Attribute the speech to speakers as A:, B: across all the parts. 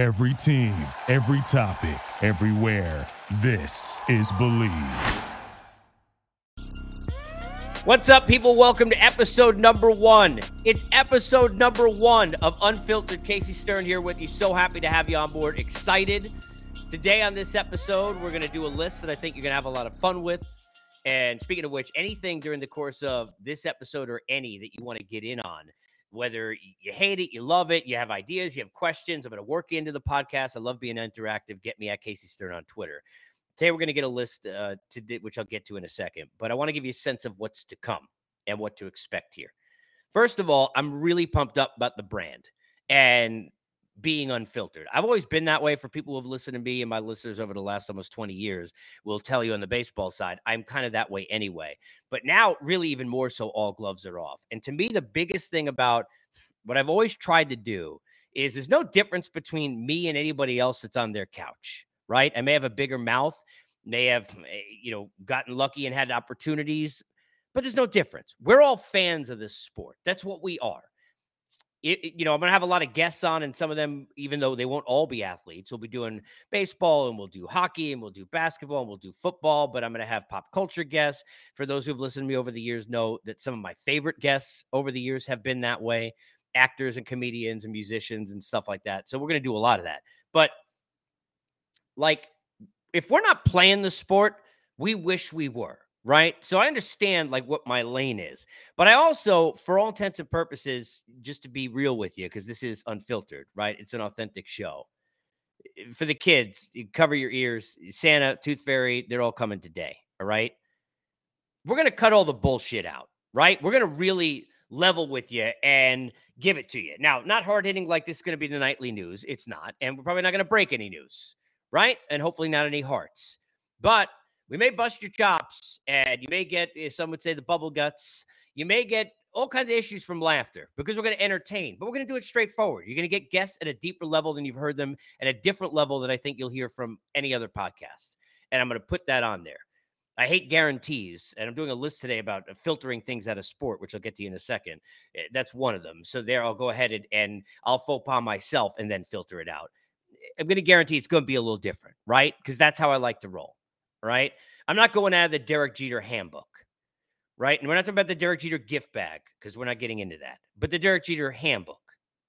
A: Every team, every topic, everywhere. This is Believe.
B: What's up, people? Welcome to episode number one. It's episode number one of Unfiltered. Casey Stern here with you. So happy to have you on board. Excited. Today on this episode, we're going to do a list that I think you're going to have a lot of fun with. And speaking of which, anything during the course of this episode or any that you want to get in on, whether you hate it, you love it, you have ideas, you have questions, I'm going to work into the podcast. I love being interactive. Get me at Casey Stern on Twitter. Today, we're going to get a list uh, to which I'll get to in a second, but I want to give you a sense of what's to come and what to expect here. First of all, I'm really pumped up about the brand and being unfiltered. I've always been that way for people who have listened to me and my listeners over the last almost 20 years will tell you on the baseball side, I'm kind of that way anyway. But now, really, even more so, all gloves are off. And to me, the biggest thing about what I've always tried to do is there's no difference between me and anybody else that's on their couch, right? I may have a bigger mouth, may have, eh, you know, gotten lucky and had opportunities, but there's no difference. We're all fans of this sport. That's what we are it, you know, I'm going to have a lot of guests on, and some of them, even though they won't all be athletes, we'll be doing baseball and we'll do hockey and we'll do basketball and we'll do football. But I'm going to have pop culture guests. For those who've listened to me over the years, know that some of my favorite guests over the years have been that way actors and comedians and musicians and stuff like that. So we're going to do a lot of that. But like, if we're not playing the sport, we wish we were right? So I understand like what my lane is, but I also, for all intents and purposes, just to be real with you, because this is unfiltered, right? It's an authentic show. For the kids, cover your ears. Santa, Tooth Fairy, they're all coming today. All right. We're going to cut all the bullshit out, right? We're going to really level with you and give it to you. Now, not hard hitting like this is going to be the nightly news. It's not. And we're probably not going to break any news, right? And hopefully not any hearts. But we may bust your chops and you may get, eh, some would say, the bubble guts. You may get all kinds of issues from laughter because we're going to entertain, but we're going to do it straightforward. You're going to get guests at a deeper level than you've heard them, at a different level that I think you'll hear from any other podcast. And I'm going to put that on there. I hate guarantees, and I'm doing a list today about uh, filtering things out of sport, which I'll get to you in a second. Eh, that's one of them. So there, I'll go ahead and, and I'll faux pas myself and then filter it out. I'm going to guarantee it's going to be a little different, right? Because that's how I like to roll right? I'm not going out of the Derek Jeter handbook, right? And we're not talking about the Derek Jeter gift bag because we're not getting into that, but the Derek Jeter handbook.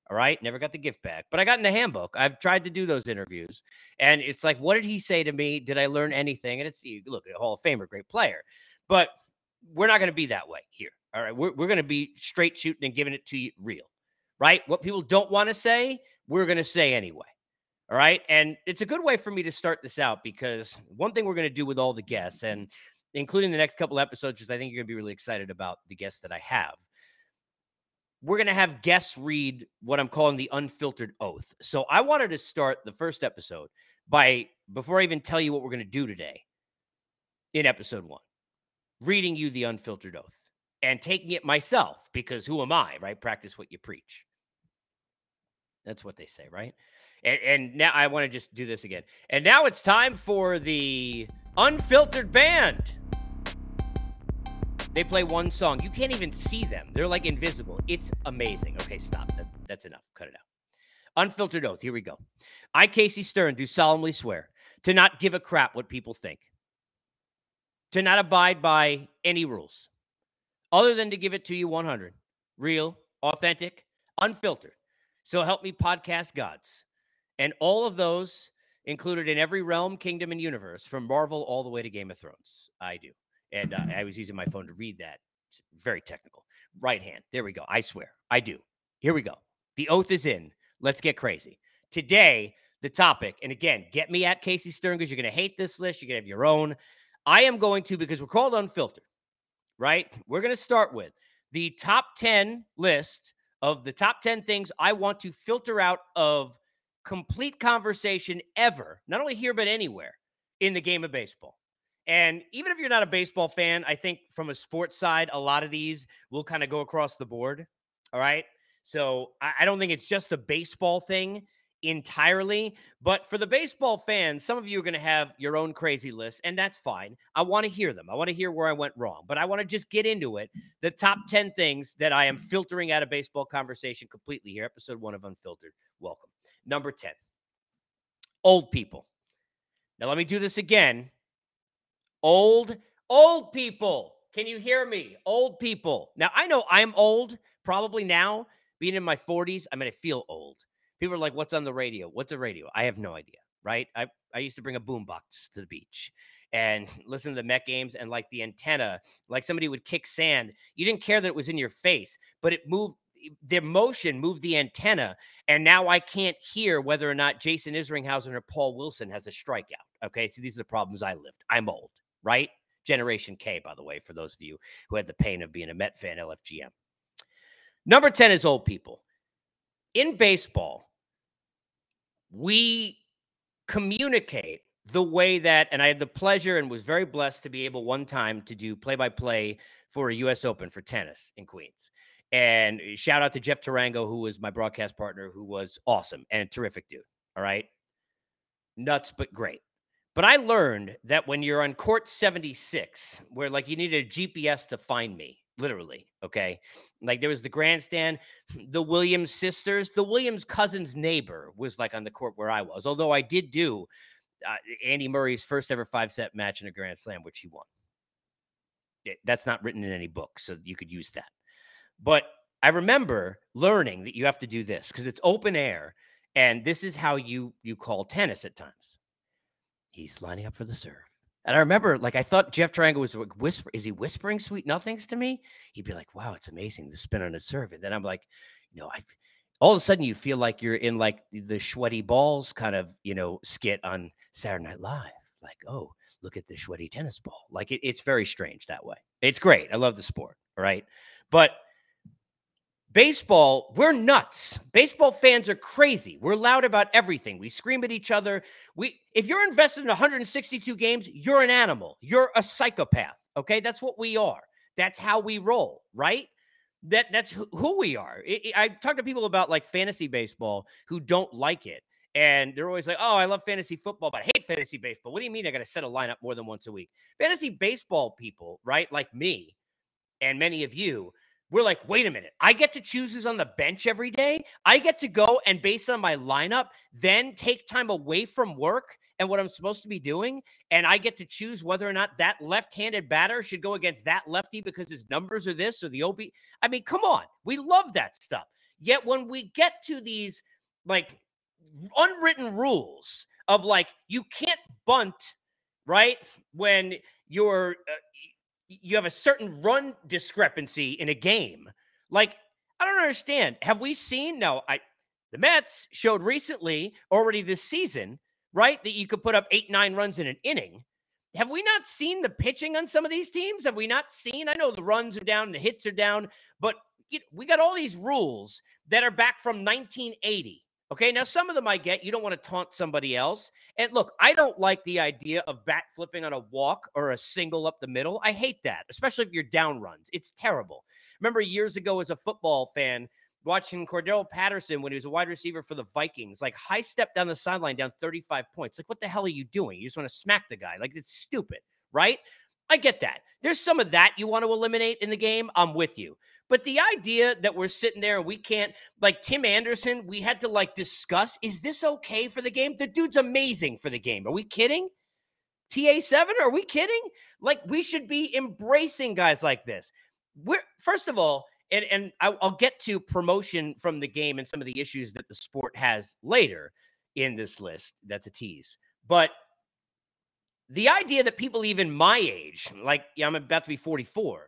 B: All right. Never got the gift bag, but I got in the handbook. I've tried to do those interviews. And it's like, what did he say to me? Did I learn anything? And it's, look, a Hall of Famer, great player. But we're not going to be that way here. All right. We're, we're going to be straight shooting and giving it to you real, right? What people don't want to say, we're going to say anyway. All right. And it's a good way for me to start this out because one thing we're going to do with all the guests and including the next couple episodes, which I think you're going to be really excited about the guests that I have. We're going to have guests read what I'm calling the unfiltered oath. So I wanted to start the first episode by, before I even tell you what we're going to do today in episode one, reading you the unfiltered oath and taking it myself because who am I, right? Practice what you preach. That's what they say, right? And, and now I want to just do this again. And now it's time for the unfiltered band. They play one song. You can't even see them. They're like invisible. It's amazing. Okay, stop. That, that's enough. Cut it out. Unfiltered oath. Here we go. I, Casey Stern, do solemnly swear to not give a crap what people think, to not abide by any rules, other than to give it to you 100, real, authentic, unfiltered. So help me podcast gods. And all of those included in every realm, kingdom, and universe from Marvel all the way to Game of Thrones. I do. And uh, I was using my phone to read that. It's very technical. Right hand. There we go. I swear. I do. Here we go. The oath is in. Let's get crazy. Today, the topic, and again, get me at Casey Stern because you're going to hate this list. You're going to have your own. I am going to, because we're called unfiltered, right? We're going to start with the top 10 list of the top 10 things I want to filter out of complete conversation ever, not only here, but anywhere in the game of baseball. And even if you're not a baseball fan, I think from a sports side, a lot of these will kind of go across the board. All right. So I, don't think it's just a baseball thing entirely. But for the baseball fans, some of you are going to have your own crazy list, and that's fine. I want to hear them. I want to hear where I went wrong, but I want to just get into it. The top 10 things that I am filtering out of baseball conversation completely here. Episode one of Unfiltered. Welcome. Number 10. Old people. Now, let me do this again. Old, old people. Can you hear me? Old people. Now, I know I'm old, probably now, being in my 40s. I mean, I feel old. People are like, what's on the radio? What's a radio? I have no idea, right? I, I used to bring a boombox to the beach and listen to the Met games and like the antenna, like somebody would kick sand. You didn't care that it was in your face, but it moved their motion moved the antenna, and now I can't hear whether or not Jason Isringhausen or Paul Wilson has a strikeout. Okay, so these are the problems I lived. I'm old, right? Generation K, by the way, for those of you who had the pain of being a Met fan, LFGM. Number 10 is old people. In baseball, we communicate the way that, and I had the pleasure and was very blessed to be able one time to do play by play for a US Open for tennis in Queens. And shout out to Jeff Tarango, who was my broadcast partner, who was awesome and terrific dude. All right. Nuts, but great. But I learned that when you're on court 76, where like you need a GPS to find me, literally, okay? Like there was the grandstand, the Williams sisters, the Williams cousins' neighbor was like on the court where I was. Although I did do uh, Andy Murray's first ever five set match in a Grand Slam, which he won. It, that's not written in any book, so you could use that. But I remember learning that you have to do this because it's open air, and this is how you you call tennis at times. He's lining up for the serve. And I remember, like, I thought Jeff Triangle was like, whisper, is he whispering sweet nothings to me? He'd be like, wow, it's amazing the spin on his serve. And then I'm like, you know, I all of a sudden you feel like you're in like the sweaty balls kind of, you know, skit on Saturday Night Live. Like, oh, look at the sweaty tennis ball. Like, it, it's very strange that way. It's great. I love the sport. All right. But Baseball, we're nuts. Baseball fans are crazy. We're loud about everything. We scream at each other. We if you're invested in 162 games, you're an animal. You're a psychopath. Okay? That's what we are. That's how we roll, right? That that's who we are. I talk to people about like fantasy baseball who don't like it. And they're always like, oh, I love fantasy football, but I hate fantasy baseball. What do you mean I got to set a lineup more than once a week? Fantasy baseball people, right? Like me and many of you, we're like, wait a minute, I get to choose who's on the bench every day. I get to go and based on my lineup, then take time away from work and what I'm supposed to be doing. And I get to choose whether or not that left handed batter should go against that lefty because his numbers are this or the OB. I mean, come on. We love that stuff. Yet when we get to these like unwritten rules of like, you can't bunt, right? When you're, uh, you have a certain run discrepancy in a game. Like, I don't understand. Have we seen no, I the Mets showed recently already this season, right, that you could put up eight, nine runs in an inning. Have we not seen the pitching on some of these teams? Have we not seen? I know the runs are down, the hits are down, but we got all these rules that are back from 1980. Okay, now some of them I get. You don't want to taunt somebody else. And look, I don't like the idea of bat flipping on a walk or a single up the middle. I hate that, especially if you're down runs. It's terrible. Remember years ago as a football fan watching Cordarrelle Patterson when he was a wide receiver for the Vikings, like high step down the sideline down 35 points. Like, what the hell are you doing? You just want to smack the guy. Like, it's stupid, right? I get that. There's some of that you want to eliminate in the game. I'm with you. But the idea that we're sitting there and we can't, like Tim Anderson, we had to like discuss is this okay for the game? The dude's amazing for the game. Are we kidding? TA7, are we kidding? Like, we should be embracing guys like this. We're, first of all, and, and I'll get to promotion from the game and some of the issues that the sport has later in this list. That's a tease. But the idea that people even my age, like yeah, I'm about to be 44,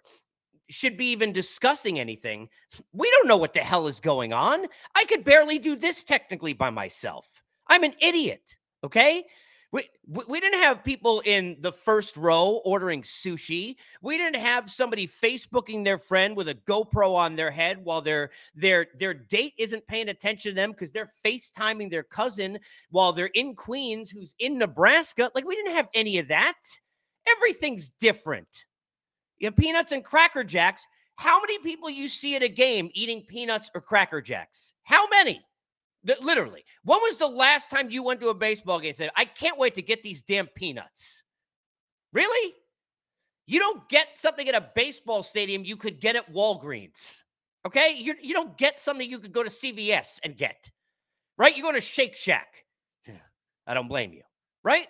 B: should be even discussing anything. We don't know what the hell is going on. I could barely do this technically by myself. I'm an idiot. Okay. We, we didn't have people in the first row ordering sushi. We didn't have somebody Facebooking their friend with a GoPro on their head while their their their date isn't paying attention to them because they're FaceTiming their cousin while they're in Queens who's in Nebraska. Like we didn't have any of that. Everything's different. You have peanuts and Cracker Jacks. How many people you see at a game eating peanuts or Cracker Jacks? How many? Literally. When was the last time you went to a baseball game and said, I can't wait to get these damn peanuts? Really? You don't get something at a baseball stadium you could get at Walgreens. Okay? You, you don't get something you could go to CVS and get. Right? You go to Shake Shack. I don't blame you, right?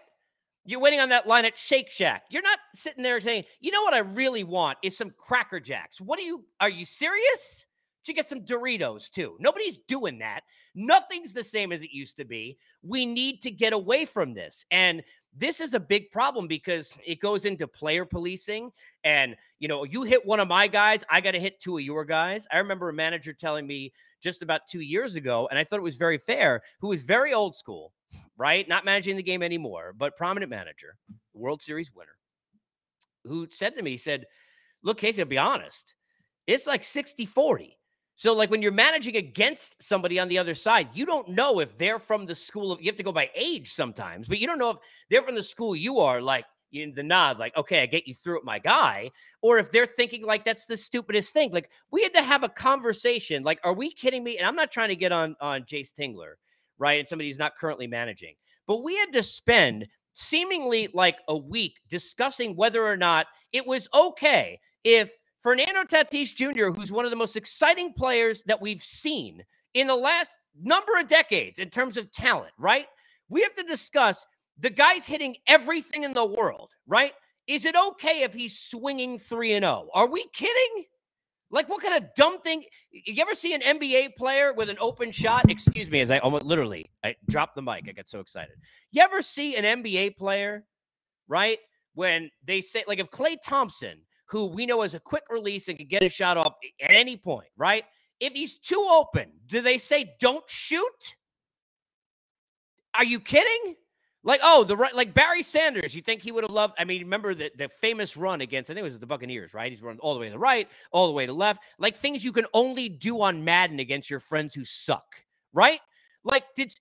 B: You're waiting on that line at Shake Shack. You're not sitting there saying, you know what I really want is some Cracker Jacks. What are you, are you serious? You get some Doritos too. Nobody's doing that. Nothing's the same as it used to be. We need to get away from this. And this is a big problem because it goes into player policing. And, you know, you hit one of my guys, I got to hit two of your guys. I remember a manager telling me just about two years ago, and I thought it was very fair, who was very old school, right? Not managing the game anymore, but prominent manager, World Series winner, who said to me, he said, Look, Casey, I'll be honest, it's like 60 40. So, like when you're managing against somebody on the other side, you don't know if they're from the school of, you have to go by age sometimes, but you don't know if they're from the school you are, like in the nod, like, okay, I get you through it, my guy, or if they're thinking like that's the stupidest thing. Like, we had to have a conversation. Like, are we kidding me? And I'm not trying to get on on Jayce Tingler, right? And somebody who's not currently managing, but we had to spend seemingly like a week discussing whether or not it was okay if Fernando Tatis Jr., who's one of the most exciting players that we've seen in the last number of decades in terms of talent, right? We have to discuss the guy's hitting everything in the world, right? Is it okay if he's swinging 3 and 0? Are we kidding? Like, what kind of dumb thing? You ever see an NBA player with an open shot? Excuse me, as I almost literally I dropped the mic. I got so excited. You ever see an NBA player, right? When they say, like, if Klay Thompson who we know is a quick release and can get a shot off at any point, right? If he's too open, do they say don't shoot? Are you kidding? Like, oh, the right, like Barry Sanders, you think he would have loved? I mean, remember the, the famous run against, I think it was the Buccaneers, right? He's running all the way to the right, all the way to left, like things you can only do on Madden against your friends who suck, right? Like, did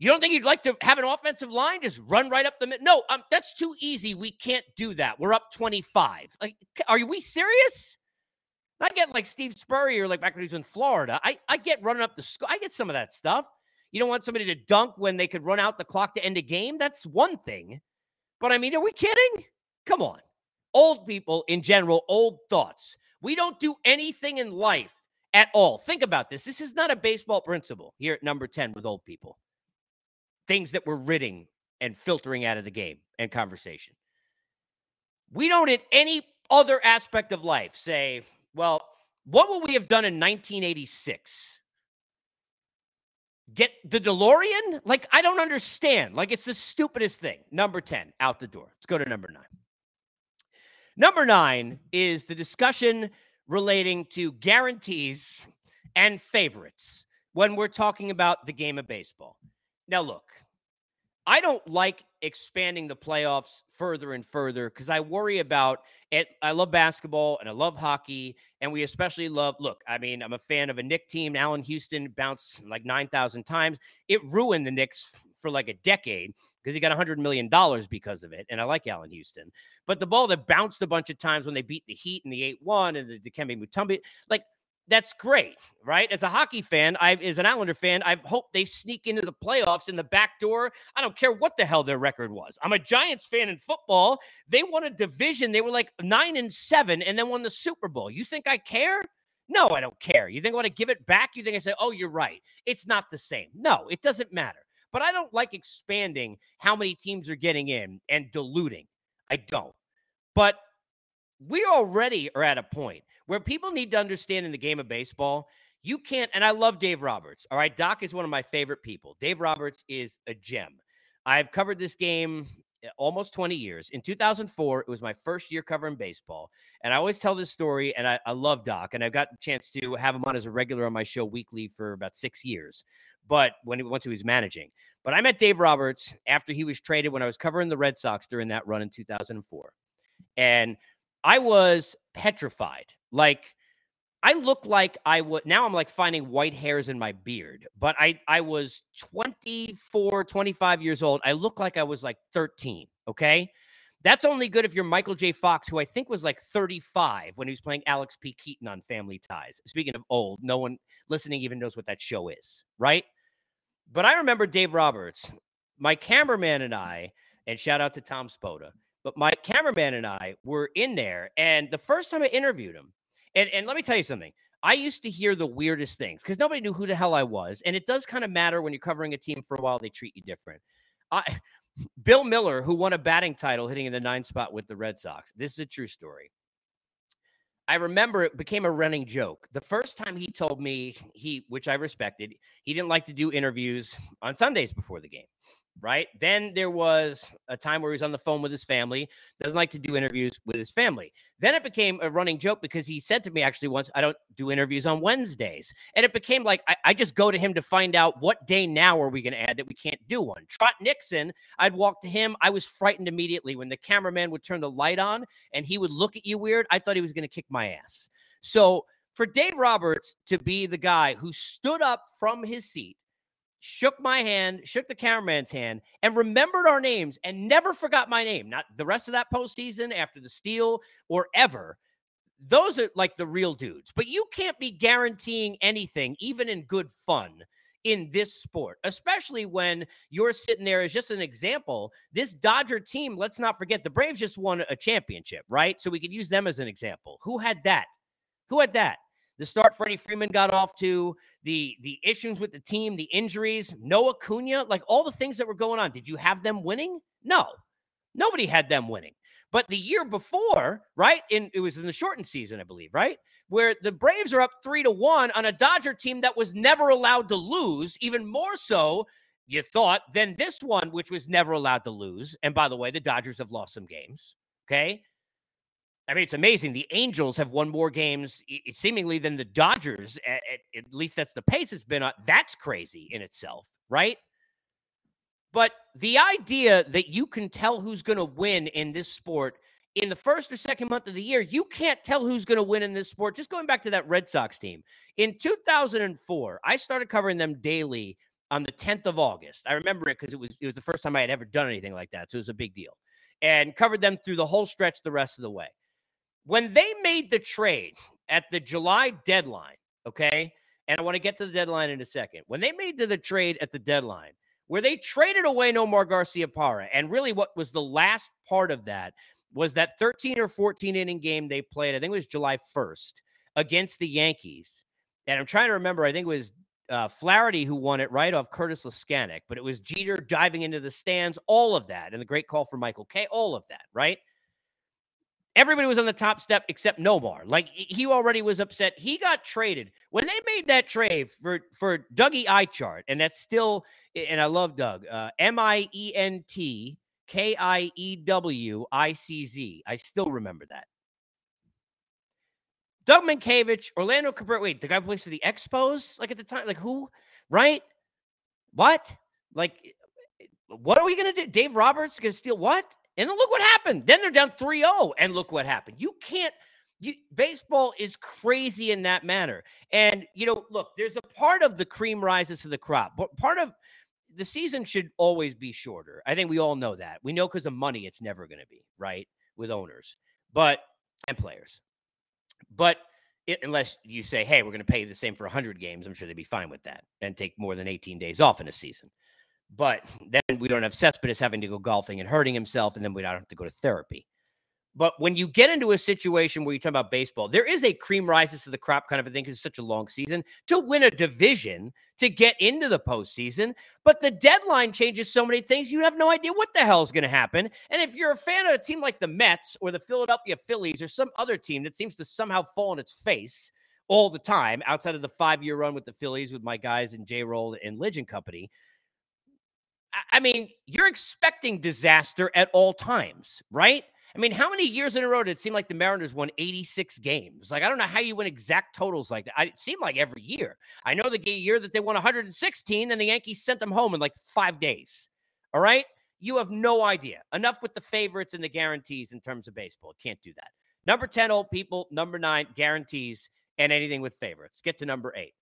B: you don't think you'd like to have an offensive line just run right up the middle? No, um, that's too easy. We can't do that. We're up 25. Like, are we serious? I get like Steve Spurrier, like back when he was in Florida. I, I get running up the school. I get some of that stuff. You don't want somebody to dunk when they could run out the clock to end a game. That's one thing. But I mean, are we kidding? Come on. Old people in general, old thoughts. We don't do anything in life at all. Think about this. This is not a baseball principle here at number 10 with old people things that we're ridding and filtering out of the game and conversation. We don't, in any other aspect of life, say, well, what would we have done in 1986? Get the DeLorean? Like, I don't understand. Like, it's the stupidest thing. Number 10, out the door. Let's go to number nine. Number nine is the discussion relating to guarantees and favorites when we're talking about the game of baseball. Now, look, I don't like expanding the playoffs further and further because I worry about it. I love basketball and I love hockey, and we especially love. Look, I mean, I'm a fan of a Knick team. Allan Houston bounced like nine thousand times. It ruined the Knicks for like a decade because he got $100 million because of it. And I like Allan Houston. But the ball that bounced a bunch of times when they beat the Heat in the 8 1 and the Dikembe Mutombo, like that's great, right? As a hockey fan, I as an Islander fan, I hope they sneak into the playoffs in the back door. I don't care what the hell their record was. I'm a Giants fan in football. They won a division. They were like nine and seven, and then won the Super Bowl. You think I care? No, I don't care. You think I want to give it back? You think I say, oh, you're right. It's not the same. No, it doesn't matter. But I don't like expanding how many teams are getting in and diluting. I don't. But we already are at a point where people need to understand in the game of baseball, you can't. And I love Dave Roberts. All right. Doc is one of my favorite people. Dave Roberts is a gem. I've covered this game eh, almost 20 years. In 2004, it was my first year covering baseball. And I always tell this story, and I, I love Doc. And I've got a chance to have him on as a regular on my show weekly for about six years. But when he, once he was managing, but I met Dave Roberts after he was traded when I was covering the Red Sox during that run in 2004. And I was petrified like I look like I would now I'm like finding white hairs in my beard, but I I was 24, 25 years old. I look like I was like 13, okay? That's only good if you're Michael J. Fox, who I think was like 35 when he was playing Alex P. Keaton on Family Ties. Speaking of old, no one listening even knows what that show is, right? But I remember Dave Roberts, my cameraman and I, and shout out to Tom Spoda, but my cameraman and I were in there. And the first time I interviewed him, and and let me tell you something. I used to hear the weirdest things because nobody knew who the hell I was. And it does kind of matter when you're covering a team for a while, they treat you different. I Bill Mueller, who won a batting title hitting in the nine spot with the Red Sox. This is a true story. I remember it became a running joke. The first time he told me he, which I respected, he didn't like to do interviews on Sundays before the game right? Then there was a time where he was on the phone with his family, doesn't like to do interviews with his family. Then it became a running joke because he said to me actually once, I don't do interviews on Wednesdays. And it became like I, I just go to him to find out what day now are we going to add that we can't do one. Trot Nixon, I'd walk to him. I was frightened immediately when the cameraman would turn the light on and he would look at you weird. I thought he was going to kick my ass. So for Dave Roberts to be the guy who stood up from his seat shook my hand, shook the cameraman's hand, and remembered our names and never forgot my name. Not the rest of that postseason after the steal or ever. Those are like the real dudes. But you can't be guaranteeing anything, even in good fun, in this sport, especially when you're sitting there as just an example. This Dodger team, let's not forget, the Braves just won a championship, right? So we could use them as an example. Who had that? Who had that? The start Freddie Freeman got off to, the the issues with the team, the injuries, Noah Cunha, like all the things that were going on. Did you have them winning? No, nobody had them winning. But the year before, right? In it was in the shortened season, I believe, right? Where the Braves are up three to one on a Dodger team that was never allowed to lose, even more so, you thought, than this one, which was never allowed to lose. And by the way, the Dodgers have lost some games. Okay. I mean, it's amazing. The Angels have won more games seemingly than the Dodgers. At, at, at least that's the pace it's been on. That's crazy in itself, right? But the idea that you can tell who's going to win in this sport in the first or second month of the year, you can't tell who's going to win in this sport. Just going back to that Red Sox team. In 2004, I started covering them daily on the 10th of August. I remember it because it was it was the first time I had ever done anything like that. So it was a big deal. And covered them through the whole stretch the rest of the way. When they made the trade at the July deadline, okay, and I want to get to the deadline in a second. When they made the, the trade at the deadline, where they traded away Nomar Garciaparra, and really what was the last part of that was that 13 or 14 inning game they played, I think it was July 1st, against the Yankees. And I'm trying to remember, I think it was uh, Flaherty who won it right off Curtis Leskanic, but it was Jeter diving into the stands, all of that, and the great call for Michael Kay, all of that, right? Everybody was on the top step except Nomar. Like he already was upset. He got traded when they made that trade for for Dougie Eichart, and that's still. And I love Doug. Uh, M I E N T K I E W I C Z. I still remember that. Doug Mientkiewicz, Orlando Cabrera. Wait, the guy plays for the Expos. Like at the time, like who? Right? What? Like, what are we gonna do? Dave Roberts gonna steal what? And then look what happened. Then they're down 3 0. And look what happened. You can't, you, baseball is crazy in that manner. And, you know, look, there's a part of the cream rises to the crop, but part of the season should always be shorter. I think we all know that. We know because of money, it's never going to be, right? With owners, but, and players. But, unless you say, hey, we're going to pay the same for 100 games, I'm sure they'd be fine with that and take more than 18 days off in a season. But then we don't have Cespedes having to go golfing and hurting himself, and then we don't have to go to therapy. But when you get into a situation where you talk about baseball, there is a cream rises to the crop kind of a thing because it's such a long season to win a division to get into the postseason. But the deadline changes so many things, you have no idea what the hell is going to happen. And if you're a fan of a team like the Mets or the Philadelphia Phillies or some other team that seems to somehow fall on its face all the time outside of the five year run with the Phillies with my guys and J Roll and Lidge and Company, I mean, you're expecting disaster at all times, right? I mean, how many years in a row did it seem like the Mariners won 86 games? Like, I don't know how you win exact totals like that. It seemed like every year. I know the year that they won 116, and the Yankees sent them home in like five days. All right. You have no idea. Enough with the favorites and the guarantees in terms of baseball. Can't do that. Number 10, old people. Number nine, guarantees and anything with favorites. Get to number eight.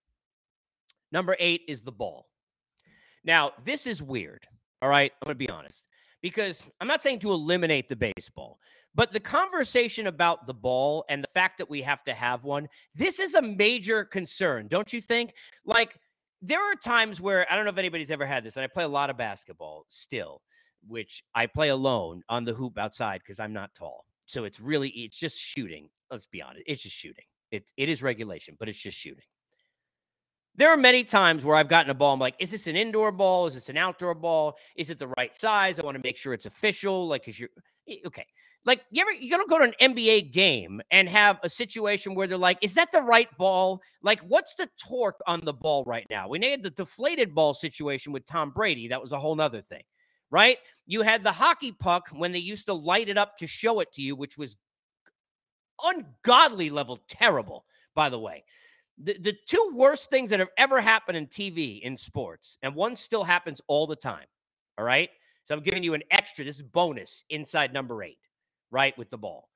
B: Number eight is the ball. Now, this is weird. All right. I'm going to be honest because I'm not saying to eliminate the baseball, but the conversation about the ball and the fact that we have to have one, this is a major concern, don't you think? Like, there are times where I don't know if anybody's ever had this, and I play a lot of basketball still, which I play alone on the hoop outside because I'm not tall. So it's really, it's just shooting. Let's be honest. It's just shooting. It's, it is regulation, but it's just shooting There are many times where I've gotten a ball. I'm like, is this an indoor ball? Is this an outdoor ball? Is it the right size? I want to make sure it's official. Like, because you're okay. Like, you ever you gonna go to an NBA game and have a situation where they're like, is that the right ball? Like, what's the torque on the ball right now? We had the deflated ball situation with Tom Brady. That was a whole nother thing, right? You had the hockey puck when they used to light it up to show it to you, which was ungodly level terrible, by the way the, the two worst things that have ever happened in TV in sports, and one still happens all the time. All right. So I'm giving you an extra, this is bonus inside number eight, right? With the ball.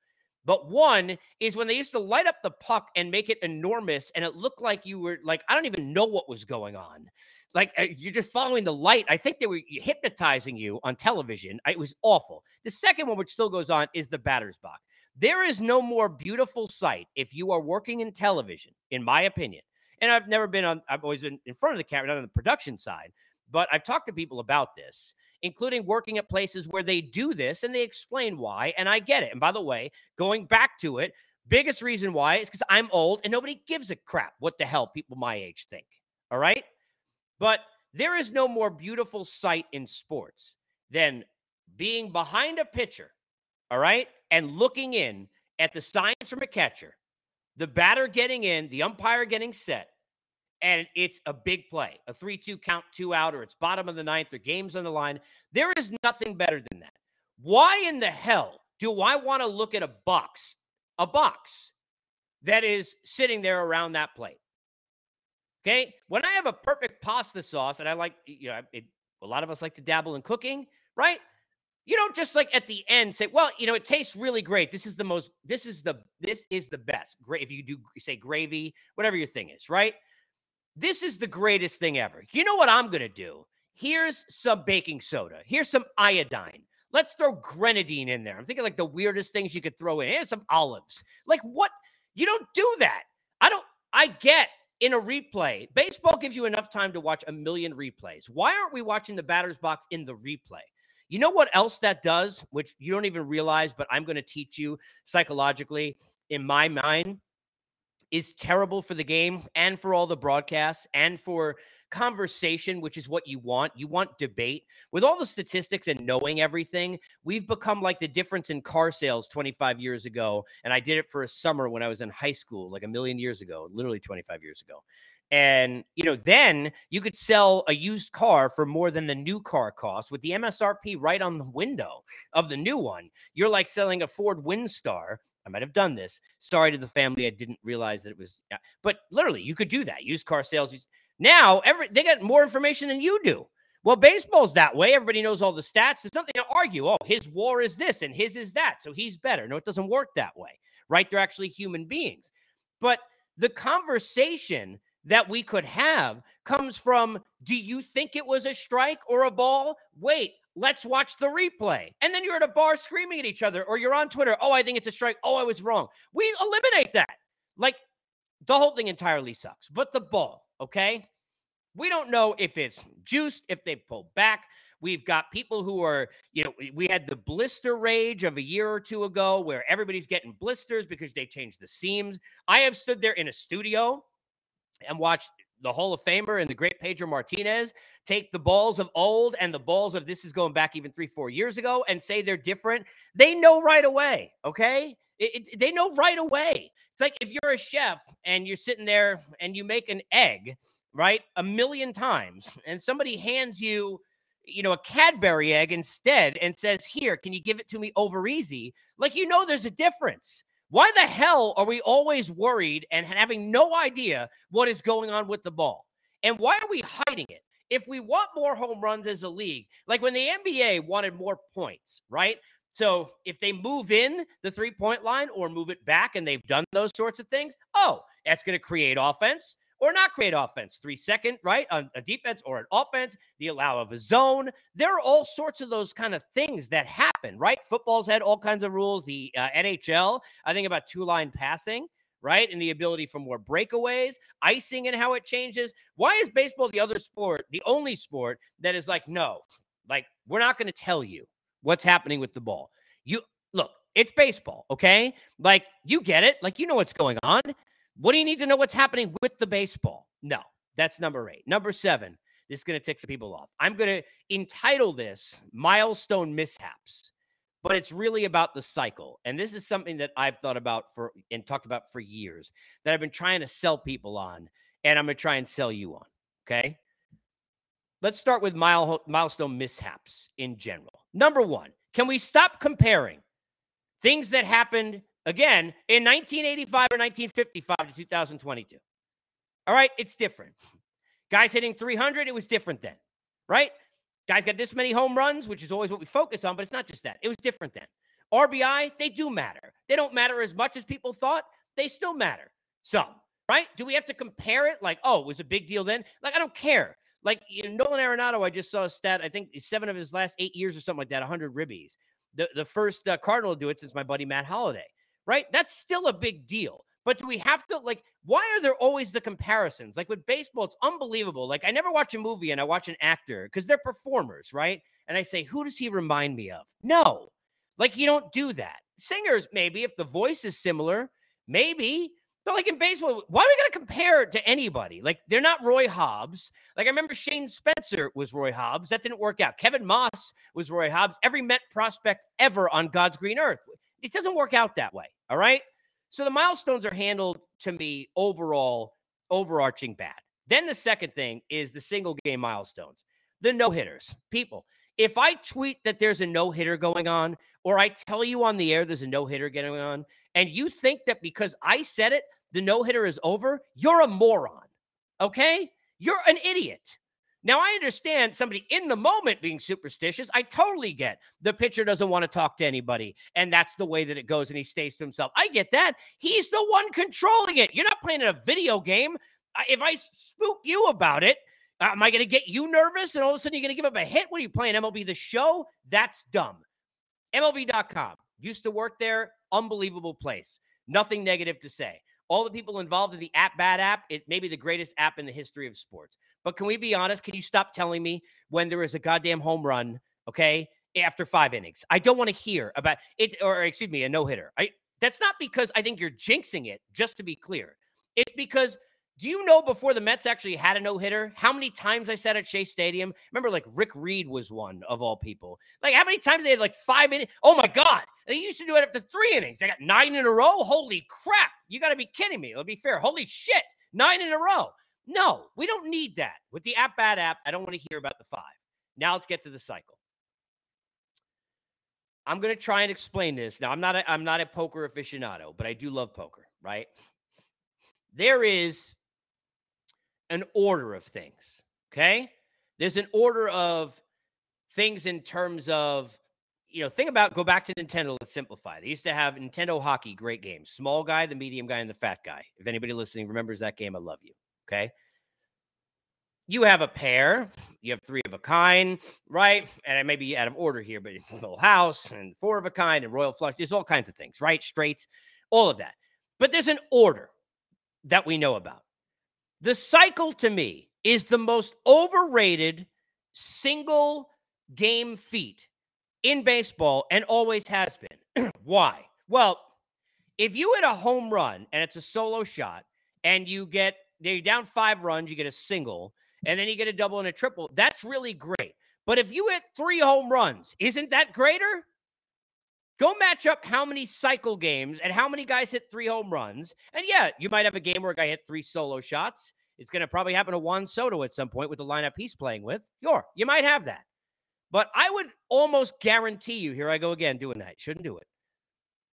B: But one is when they used to light up the puck and make it enormous, and it looked like you were like, I don't even know what was going on. Like uh, you're just following the light. I think they were hypnotizing you on television. It was awful. The second one, which still goes on, is the batter's box. There is no more beautiful sight if you are working in television, in my opinion. And I've never been on, I've always been in front of the camera, not on the production side, but I've talked to people about this, including working at places where they do this and they explain why. And I get it. And by the way, going back to it, biggest reason why is because I'm old and nobody gives a crap what the hell people my age think. All right. But there is no more beautiful sight in sports than being behind a pitcher all right, and looking in at the signs from a catcher, the batter getting in, the umpire getting set, and it's a big play, a 3 2 count, two out, or it's bottom of the ninth, or game's on the line. There is nothing better than that. Why in the hell do I want to look at a box, a box that is sitting there around that plate? Okay. When I have a perfect pasta sauce, and I like, you know, it, a lot of us like to dabble in cooking, right? You don't just like at the end say, well, you know, it tastes really great. This is the most, this is the, this is the best. Great. If you do say gravy, whatever your thing is, right? This is the greatest thing ever. You know what I'm going to do? Here's some baking soda. Here's some iodine. Let's throw grenadine in there. I'm thinking like the weirdest things you could throw in. Here's some olives. Like what? You don't do that. I don't, I get in a replay. Baseball gives you enough time to watch a million replays. Why aren't we watching the batter's box in the replay? You know what else that does, which you don't even realize, but I'm going to teach you psychologically in my mind, is terrible for the game and for all the broadcasts and for conversation, which is what you want. You want debate. With all the statistics and knowing everything, we've become like the difference in car sales 25 years ago. And I did it for a summer when I was in high school, like a million years ago, literally 25 years ago. And, you know, then you could sell a used car for more than the new car costs with the MSRP right on the window of the new one. You're like selling a Ford Windstar. I might have done this. Sorry to the family. I didn't realize that it was, but literally, you could do that. Used car sales. Now, every they got more information than you do. Well, baseball's that way. Everybody knows all the stats. There's nothing to argue. Oh, his WAR is this and his is that. So he's better. No, it doesn't work that way, right? They're actually human beings. But the conversation that we could have comes from do you think it was a strike or a ball? Wait, let's watch the replay. And then you're at a bar screaming at each other, or you're on Twitter. Oh, I think it's a strike. Oh, I was wrong. We eliminate that. Like the whole thing entirely sucks. But the ball, okay? We don't know if it's juiced, if they pulled back. We've got people who are, you know, we had the blister rage of a year or two ago where everybody's getting blisters because they changed the seams. I have stood there in a studio and watch the Hall of Famer and the great Pedro Martinez take the balls of old and the balls of this is going back even three, four years ago and say they're different. They know right away. Okay. It, it, they know right away. It's like if you're a chef and you're sitting there and you make an egg, right, a million times, and somebody hands you, you know, a Cadbury egg instead and says, Here, can you give it to me over easy? Like, you know, there's a difference. Why the hell are we always worried and having no idea what is going on with the ball? And why are we hiding it? If we want more home runs as a league, like when the NBA wanted more points, right? So if they move in the three point line or move it back and they've done those sorts of things, oh, that's going to create offense or not create offense. Three second, right? On a defense or an offense, the allow of a zone. There are all sorts of those kind of things that happen, right? Football's had all kinds of rules. The uh, NHL, I think about two line passing, right? And the ability for more breakaways, icing and how it changes. Why is baseball the other sport, the only sport that is like, no, like, we're not going to tell you what's happening with the ball. You look, it's baseball, okay? Like, you get it. Like, you know what's going on. What do you need to know what's happening with the baseball? No, That's number eight. Number seven, this is going to tick some people off. I'm going to entitle this Milestone Mishaps, but it's really about the cycle. And this is something that I've thought about for and talked about for years that I've been trying to sell people on, and I'm going to try and sell you on. Okay. Let's start with mile, milestone mishaps in general. Number one, can we stop comparing things that happened again in 1985 or 1955 to 2022? All right, it's different. Guys hitting 300, it was different then, right? Guys got this many home runs, which is always what we focus on, but it's not just that. It was different then. RBI, they do matter. They don't matter as much as people thought. They still matter. Some, right? Do we have to compare it like, oh, it was a big deal then? Like, I don't care. Like you know, Nolan Arenado, I just saw a stat. I think seven of his last eight years or something like that, 100 ribbies. The the first uh, Cardinal to do it since my buddy Matt Holliday. Right? That's still a big deal. But do we have to like? Why are there always the comparisons? Like with baseball, it's unbelievable. Like I never watch a movie and I watch an actor because they're performers, right? And I say, who does he remind me of? No, like you don't do that. Singers, maybe if the voice is similar, maybe but like in baseball, why are we to compare to anybody? Like they're not Roy Hobbs. Like I remember Shane Spencer was Roy Hobbs. That didn't work out. Kevin Maas was Roy Hobbs. Every Met prospect ever on God's green earth. It doesn't work out that way. All right. So the milestones are handled to me overall, overarching bad. Then the second thing is the single game milestones, the no hitters. People, if I tweet that there's a no hitter going on, or I tell you on the air there's a no hitter going on, and you think that because I said it, the no hitter is over, you're a moron. Okay? You're an idiot. Now, I understand somebody in the moment being superstitious. I totally get the pitcher doesn't want to talk to anybody, and that's the way that it goes, and he stays to himself. I get that. He's the one controlling it. You're not playing a video game. If I spook you about it, uh, am I going to get you nervous and all of a sudden you're going to give up a hit? What are you playing MLB the show? That's dumb. MLB.com. Used to work there. Unbelievable place. Nothing negative to say. All the people involved in the At Bat app, it may be the greatest app in the history of sports. But can we be honest? Can you stop telling me when there is a goddamn home run, okay, after five innings? I don't want to hear about it, or excuse me, a no hitter. I that's not because I think you're jinxing it, just to be clear. It's because do you know before the Mets actually had a no hitter, how many times I said at Shea Stadium? Remember, like Rick Reed was one of all people. Like, how many times they had like five innings? Oh my God. They used to do it after three innings. They got nine in a row. Holy crap. You got to be kidding me. Let's be fair. Holy shit. Nine in a row. No, we don't need that. With the At Bat app, I don't want to hear about the five. Now let's get to the cycle. I'm going to try and explain this. Now, I'm not a, I'm not a poker aficionado, but I do love poker, right? There is an order of things. Okay. There's an order of things in terms of, you know, think about go back to Nintendo, let's simplify. They used to have Nintendo hockey, great game. Small guy, the medium guy, and the fat guy. If anybody listening remembers that game, I love you. Okay. You have a pair, you have three of a kind, right? And I may be out of order here, but Full House and four of a kind and Royal Flush. There's all kinds of things, right? Straights, all of that. But there's an order that we know about. The cycle to me is the most overrated single game feat in baseball and always has been. Why? Well, if you hit a home run and it's a solo shot and you get you're down five runs, you get a single, and then you get a double and a triple, that's really great. But if you hit three home runs, isn't that greater? Go match up how many cycle games and how many guys hit three home runs. And yeah, you might have a game where a guy hit three solo shots. It's going to probably happen to Juan Soto at some point with the lineup he's playing with. Sure, you might have that. But I would almost guarantee you, here I go again doing that. Shouldn't do it.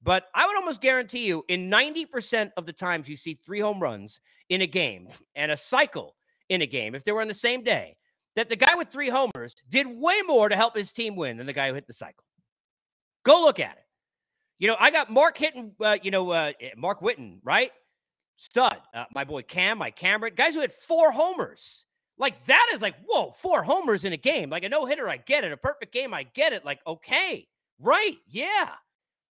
B: But I would almost guarantee you in 90% of the times you see three home runs in a game and a cycle in a game, if they were on the same day, that the guy with three homers did way more to help his team win than the guy who hit the cycle. Go look at it. You know, I got Mark hitting, uh, you know, uh, eh, Mark Whiten, right? Stud. Uh, my boy Cam, Mike Cameron, guys who had four homers. Like that is like, whoa, four homers in a game. Like a no hitter, I get it. A perfect game, I get it. Like, okay, right. Yeah.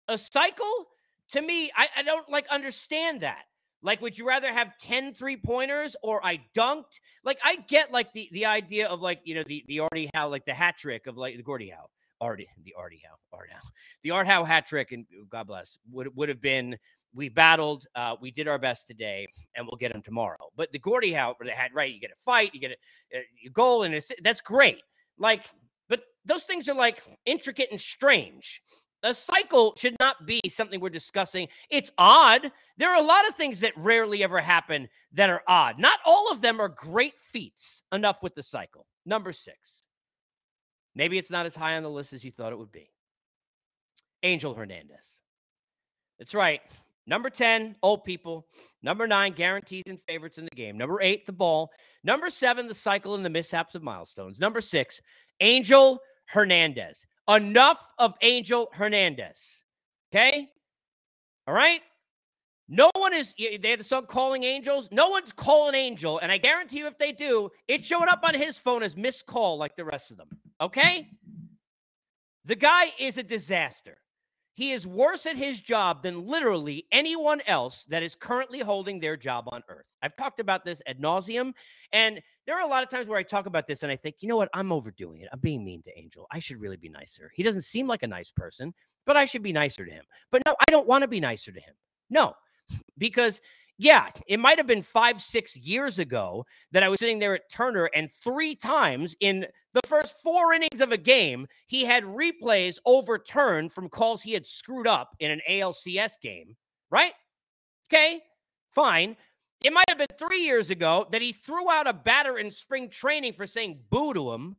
B: A cycle, to me, I, I don't like understand that. Like, would you rather have 10 three pointers or I dunked? Like, I get like the the idea of like, you know, the the already how like the hat trick of like the Gordie Howe. Artie, the Artie Howe, Art Howe, the Art Howe hat trick, and God bless, would would have been. We battled. Uh, we did our best today, and we'll get him tomorrow. But the Gordie Howe, they had right. You get a fight, you get a, a goal, and it's, that's great. Like, but those things are like intricate and strange. A cycle should not be something we're discussing. It's odd. There are a lot of things that rarely ever happen that are odd. Not all of them are great feats. Enough with the cycle. Number six. Maybe it's not as high on the list as you thought it would be. Angel Hernandez. That's right. Number 10, old people. Number nine, guarantees and favorites in the game. Number eight, the ball. Number seven, the cycle and the mishaps of milestones. Number six, Angel Hernandez. Enough of Angel Hernandez. Okay? All right? No one is, they have the song Calling Angels. No one's calling Angel. And I guarantee you, if they do, it's showing up on his phone as missed call like the rest of them. Okay? The guy is a disaster. He is worse at his job than literally anyone else that is currently holding their job on earth. I've talked about this ad nauseum. And there are a lot of times where I talk about this and I think, you know what? I'm overdoing it. I'm being mean to Angel. I should really be nicer. He doesn't seem like a nice person, but I should be nicer to him. But no, I don't want to be nicer to him. No, because yeah, it might have been five, six years ago that I was sitting there at Turner, and three times in the first four innings of a game, he had replays overturned from calls he had screwed up in an ALCS game, right? Okay, fine. It might have been three years ago that he threw out a batter in spring training for saying boo to him.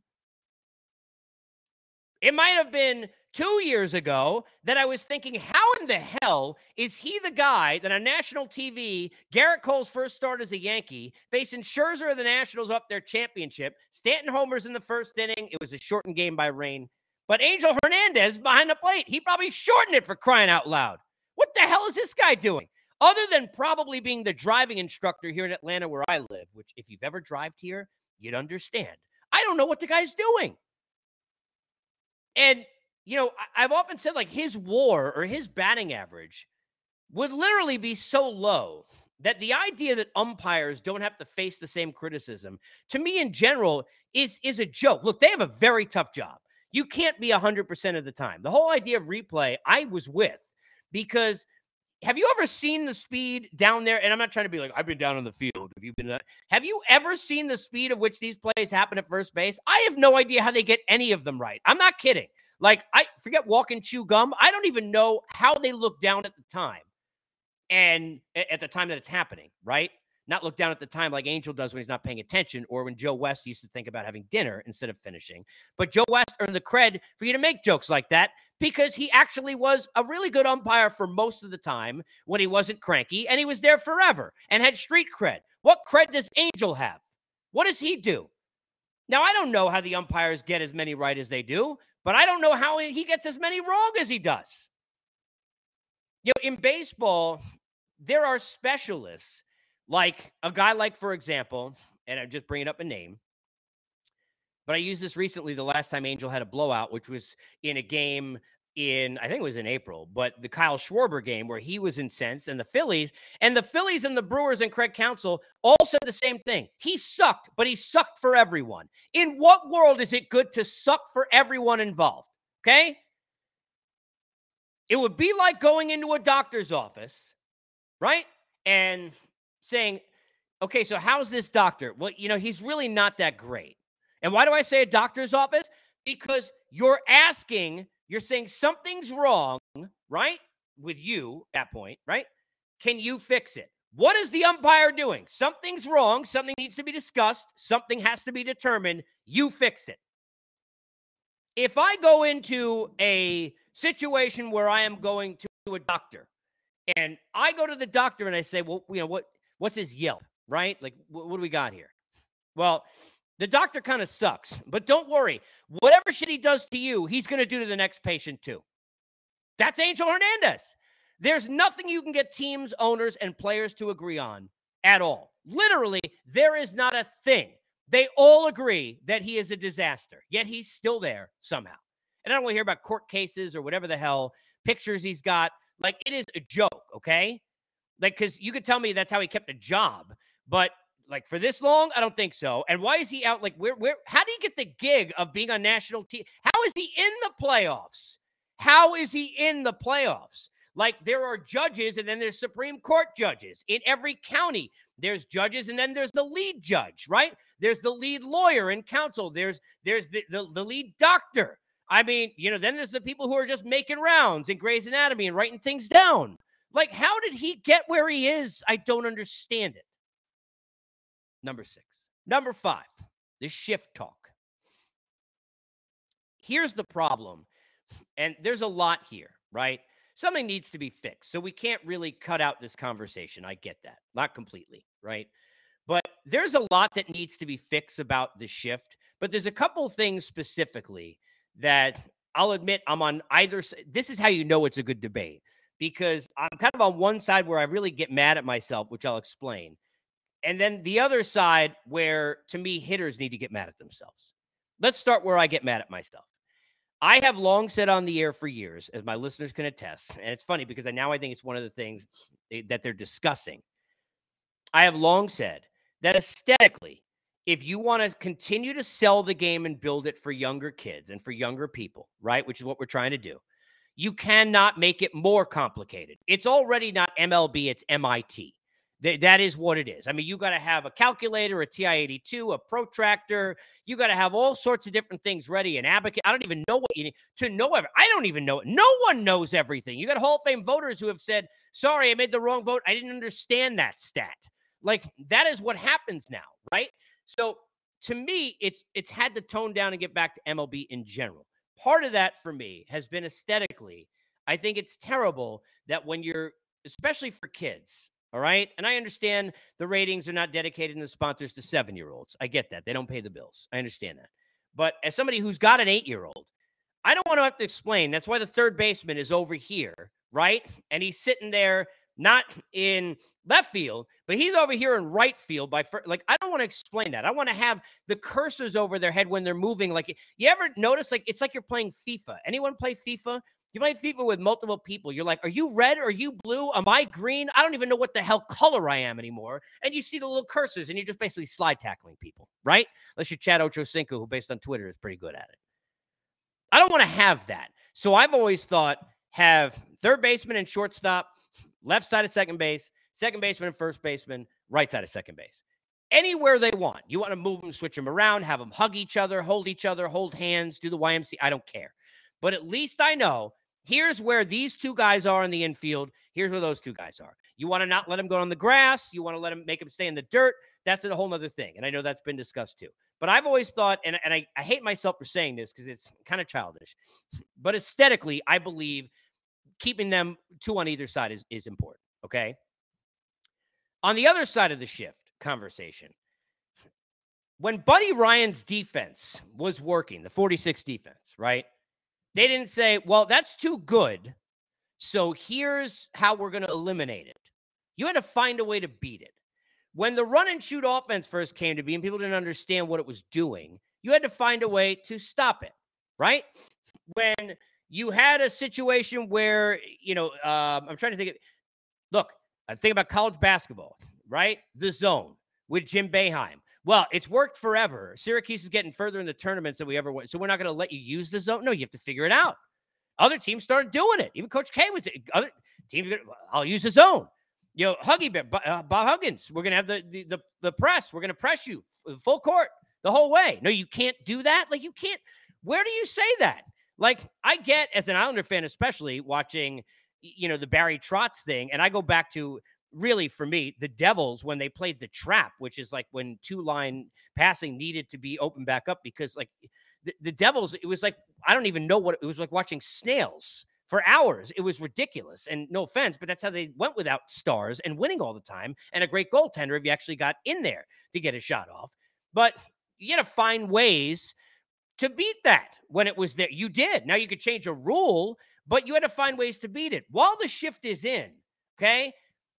B: It might have been two years ago that I was thinking, how in the hell is he the guy that on national TV, Gerrit Cole's first start as a Yankee, facing Scherzer of the Nationals up their championship? Stanton homers in the first inning. It was a shortened game by rain. But Angel Hernandez behind the plate, he probably shortened it for crying out loud. What the hell is this guy doing? Other than probably being the driving instructor here in Atlanta where I live, which if you've ever drived here, you'd understand. I don't know what the guy's doing. And you know, I've often said like his WAR or his batting average would literally be so low that the idea that umpires don't have to face the same criticism to me in general is is a joke. Look, they have a very tough job. You can't be 100% of the time. The whole idea of replay I was with because have you ever seen the speed down there? And I'm not trying to be like, I've been down on the field. Have you been? Have you ever seen the speed of which these plays happen at first base? I have no idea how they get any of them right. I'm not kidding. Like, I forget walk and chew gum. I don't even know how they look down at the time and at the time that it's happening, right? Not look down at the time like Angel does when he's not paying attention or when Joe West used to think about having dinner instead of finishing. But Joe West earned the cred for you to make jokes like that because he actually was a really good umpire for most of the time when he wasn't cranky and he was there forever and had street cred. What cred does Angel have? What does he do? Now, I don't know how the umpires get as many right as they do, but I don't know how he gets as many wrong as he does. You know, in baseball, there are specialists like a guy like, for example, and I'm just bringing up a name, but I used this recently the last time Angel had a blowout, which was in a game in I think it was in April, but the Kyle Schwarber game where he was incensed and the Phillies and the Phillies and the Brewers and Craig Counsell all said the same thing. He sucked, but he sucked for everyone. In what world is it good to suck for everyone involved? Okay? It would be like going into a doctor's office, right? And saying, "Okay, so how's this doctor?" Well, you know, he's really not that great. And why do I say a doctor's office? Because you're asking you're saying something's wrong, right? With you at that point, right? Can you fix it? What is the umpire doing? Something's wrong. Something needs to be discussed. Something has to be determined. You fix it. If I go into a situation where I am going to a doctor and I go to the doctor and I say, well, you know, what, what's his Yelp, right? Like, what, what do we got here? Well, the doctor kind of sucks, but don't worry. Whatever shit he does to you, he's going to do to the next patient too. That's Angel Hernandez. There's nothing you can get teams, owners, and players to agree on at all. Literally, there is not a thing. They all agree that he is a disaster, yet he's still there somehow. And I don't want to hear about court cases or whatever the hell pictures he's got. Like, it is a joke, okay? Like, because you could tell me that's how he kept a job, but like for this long? I don't think so. And why is he out? Like, where, where, how do you get the gig of being on national team? How is he in the playoffs? How is he in the playoffs? Like, there are judges and then there's Supreme Court judges in every county. There's judges and then there's the lead judge, right? There's the lead lawyer and counsel. There's there's the, the, the lead doctor. I mean, you know, then there's the people who are just making rounds in Grey's Anatomy and writing things down. Like, how did he get where he is? I don't understand it. Number six. Number five, the shift talk. Here's the problem, and there's a lot here, right? Something needs to be fixed. So we can't really cut out this conversation. I get that. Not completely, right? But there's a lot that needs to be fixed about the shift. But there's a couple things specifically that I'll admit I'm on either. This is how you know it's a good debate because I'm kind of on one side where I really get mad at myself, which I'll explain. And then the other side where to me hitters need to get mad at themselves. Let's start where I get mad at myself. I have long said on the air for years, as my listeners can attest, and it's funny because I, now I think it's one of the things eh, that they're discussing. I have long said that aesthetically, if you want to continue to sell the game and build it for younger kids and for younger people, right, which is what we're trying to do, you cannot make it more complicated. It's already not MLB, it's MIT. Th- that is what it is. I mean, you got to have a calculator, a TI 82, a protractor. You got to have all sorts of different things ready. An abacus. I don't even know what you need to know. Every- I don't even know it. No one knows everything. You got Hall of Fame voters who have said, sorry, I made the wrong vote. I didn't understand that stat. Like, that is what happens now, right? So to me, it's it's had to tone down and get back to MLB in general part of that for me has been aesthetically. I think it's terrible that when you're, especially for kids, all right. And I understand the ratings are not dedicated in the sponsors to seven year olds. I get that. They don't pay the bills. I understand that. But as somebody who's got an eight year old, I don't want to have to explain. That's why the third baseman is over here, right? And he's sitting there not in left field, but he's over here in right field by fir- like I don't want to explain that. I want to have the cursors over their head when they're moving. Like you ever notice like it's like you're playing FIFA. Anyone play FIFA? You play FIFA with multiple people. You're like, are you red? Are you blue? Am I green? I don't even know what the hell color I am anymore. And you see the little cursors, and you're just basically slide tackling people, right? Unless you're Chad Ochocinco, who based on Twitter is pretty good at it. I don't want to have that. So I've always thought have third baseman and shortstop left side of second base, second baseman and first baseman, right side of second base. Anywhere they want. You want to move them, switch them around, have them hug each other, hold each other, hold hands, do the YMC. I don't care. But at least I know here's where these two guys are in the infield. Here's where those two guys are. You want to not let them go on the grass. You want to let them make them stay in the dirt. That's a whole other thing. And I know that's been discussed too. But I've always thought, and, and I, I hate myself for saying this because it's kind of childish, but aesthetically, I believe keeping them two on either side is, is important. Okay. On the other side of the shift conversation, when Buddy Ryan's defense was working, the 46 defense, right? They didn't say, well, that's too good. So here's how we're going to eliminate it. You had to find a way to beat it. When the run and shoot offense first came to be and people didn't understand what it was doing, you had to find a way to stop it, right? When you had a situation where, you know, um, I'm trying to think of, look, I think about college basketball, right? The zone with Jim Boeheim. Well, it's worked forever. Syracuse is getting further in the tournaments than we ever went. So we're not going to let you use the zone. No, you have to figure it out. Other teams started doing it. Even Coach K was other teams. I'll use the zone. You know, Huggy Bear, uh, Bob Huggins. We're gonna have the, the the the press. We're gonna press you full court the whole way. No, you can't do that. Like you can't. Where do you say that? Like, I get as an Islander fan, especially watching, you know, the Barry Trotz thing, and I go back to really for me the Devils when they played the trap, which is like when two line passing needed to be opened back up because like the, the Devils, it was like I don't even know what it was like watching snails for hours. It was ridiculous. And no offense, but that's how they went without stars and winning all the time and a great goaltender if you actually got in there to get a shot off. But you got to find ways to beat that when it was there. You did. Now you could change a rule, but you had to find ways to beat it while the shift is in. Okay.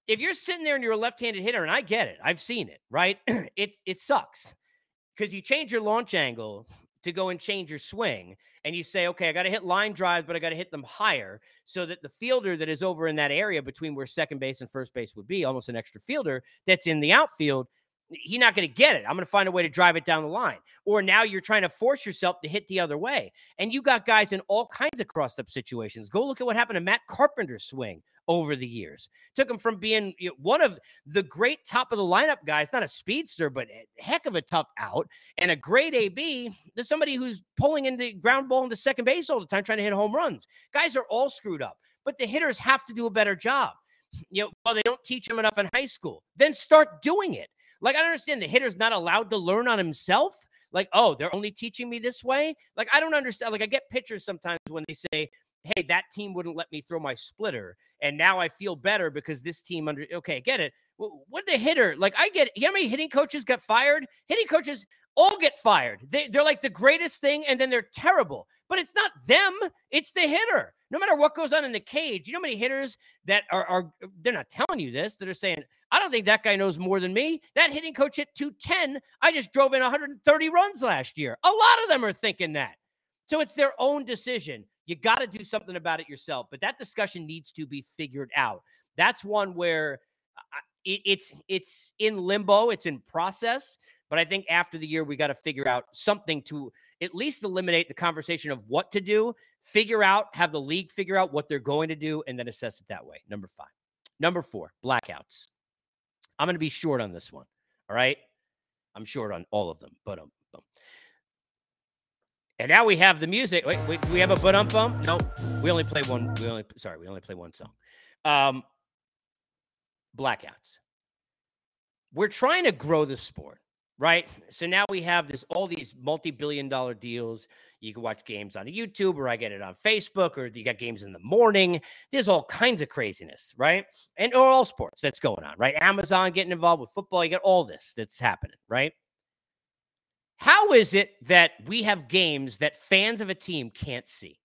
B: If you're sitting there and you're a left handed hitter, and I get it, I've seen it, right? it, it sucks because you change your launch angle to go and change your swing. And you say, okay, I got to hit line drives, but I got to hit them higher so that the fielder that is over in that area between where second base and first base would be, almost an extra fielder that's in the outfield, He's not going to get it. I'm going to find a way to drive it down the line. Or now you're trying to force yourself to hit the other way. And you got guys in all kinds of crossed up situations. Go look at what happened to Matt Carpenter's swing over the years. Took him from being one of the great top of the lineup guys, not a speedster, but a heck of a tough out, and a great AB to somebody who's pulling in the ground ball into second base all the time, trying to hit home runs. Guys are all screwed up, but the hitters have to do a better job. You know, well, they don't teach them enough in high school. Then start doing it. Like, I understand the hitter's not allowed to learn on himself. Like, oh, they're only teaching me this way. Like, I don't understand. Like, I get pictures sometimes when they say, hey, that team wouldn't let me throw my splitter. And now I feel better because this team under, okay, get it. What the hitter, like, I get, you know how many hitting coaches got fired? Hitting coaches all get fired. They, they're like the greatest thing and then they're terrible. But it's not them, it's the hitter. No matter what goes on in the cage, you know many hitters that are, are uh, they're not telling you this, that are saying, I don't think that guy knows more than me. That hitting coach hit 210. I just drove in 130 runs last year. A lot of them are thinking that. So it's their own decision. You got to do something about it yourself. But that discussion needs to be figured out. That's one where uh, it, it's it's in limbo. It's in process. But I think after the year, we got to figure out something to at least eliminate the conversation of what to do, figure out, have the league figure out what they're going to do, and then assess it that way. Number five. Number four, blackouts. I'm going to be short on this one. All right. I'm short on all of them, but um, and now we have the music. Wait, wait, do we have a but um bump? No, we only play one. We only sorry, we only play one song. Um, blackouts. We're trying to grow the sport right? So now we have this all these multi-billion dollar deals. You can watch games on YouTube or I get it on Facebook or you got games in the morning. There's all kinds of craziness, right? And or all sports that's going on, right? Amazon getting involved with football, you got all this that's happening, right? How is it that we have games that fans of a team can't see?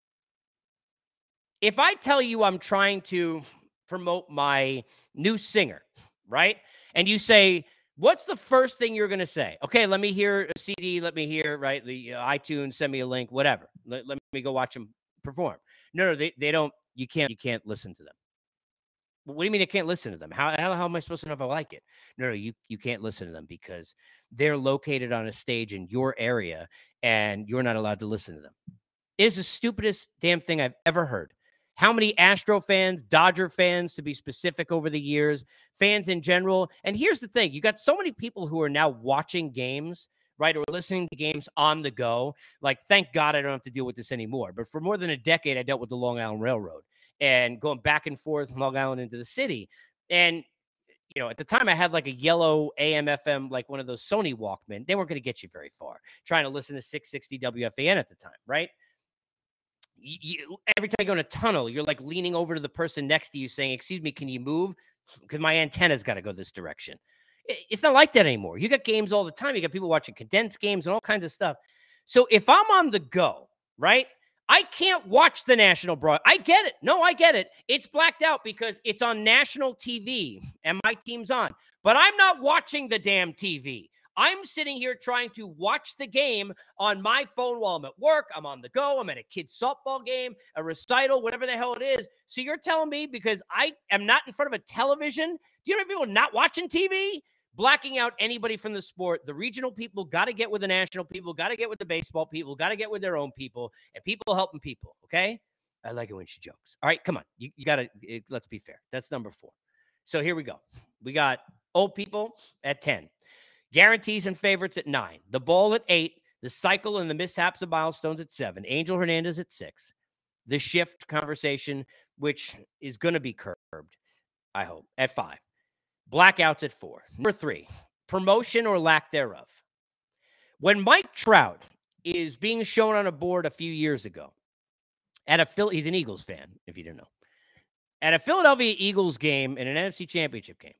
B: If I tell you I'm trying to promote my new singer, right? And you say, what's the first thing you're going to say? Okay, let me hear a CD. Let me hear, right? The uh, iTunes, send me a link, whatever. Let, let me go watch them perform. No, no, they, they don't, you can't, you can't listen to them. What do you mean I can't listen to them? How, how, how am I supposed to know if I like it? No, no, you, you can't listen to them because they're located on a stage in your area and you're not allowed to listen to them. It is the stupidest damn thing I've ever heard how many Astro fans, Dodger fans, to be specific, over the years, fans in general. And here's the thing you got so many people who are now watching games, right, or listening to games on the go. Like, thank God I don't have to deal with this anymore. But for more than a decade, I dealt with the Long Island Railroad and going back and forth from Long Island into the city. And you know, at the time I had like a yellow AM FM, like one of those Sony Walkman. They weren't going to get you very far trying to listen to 660 WFAN at the time, right? You, every time you go in a tunnel, you're like leaning over to the person next to you saying, Excuse me, can you move? Because my antenna's got to go this direction. It's not like that anymore. You got games all the time. You got people watching condensed games and all kinds of stuff. So if I'm on the go, right? I can't watch the national broad. I get it. No, I get it. It's blacked out because it's on national TV and my team's on. But I'm not watching the damn TV. I'm sitting here trying to watch the game on my phone while I'm at work. I'm on the go. I'm at a kid's softball game, a recital, whatever the hell it is. So you're telling me because I am not in front of a television, do you know people not watching TV? Blacking out anybody from the sport. The regional people got to get with the national people, got to get with the baseball people, got to get with their own people, and people helping people. Okay. I like it when she jokes. All right, come on. You, you got to, let's be fair. That's number four. So here we go. We got old people at 10. Guarantees and favorites at nine. The ball at eight. The cycle and the mishaps of milestones at seven. Angel Hernandez at six. The shift conversation, which is going to be curbed, I hope, at five. Blackouts at four. Number three, promotion or lack thereof. When Mike Trout is being shown on a board a few years ago at a Phil, he's an Eagles fan, if you didn't know, at a Philadelphia Eagles game in an NFC Championship game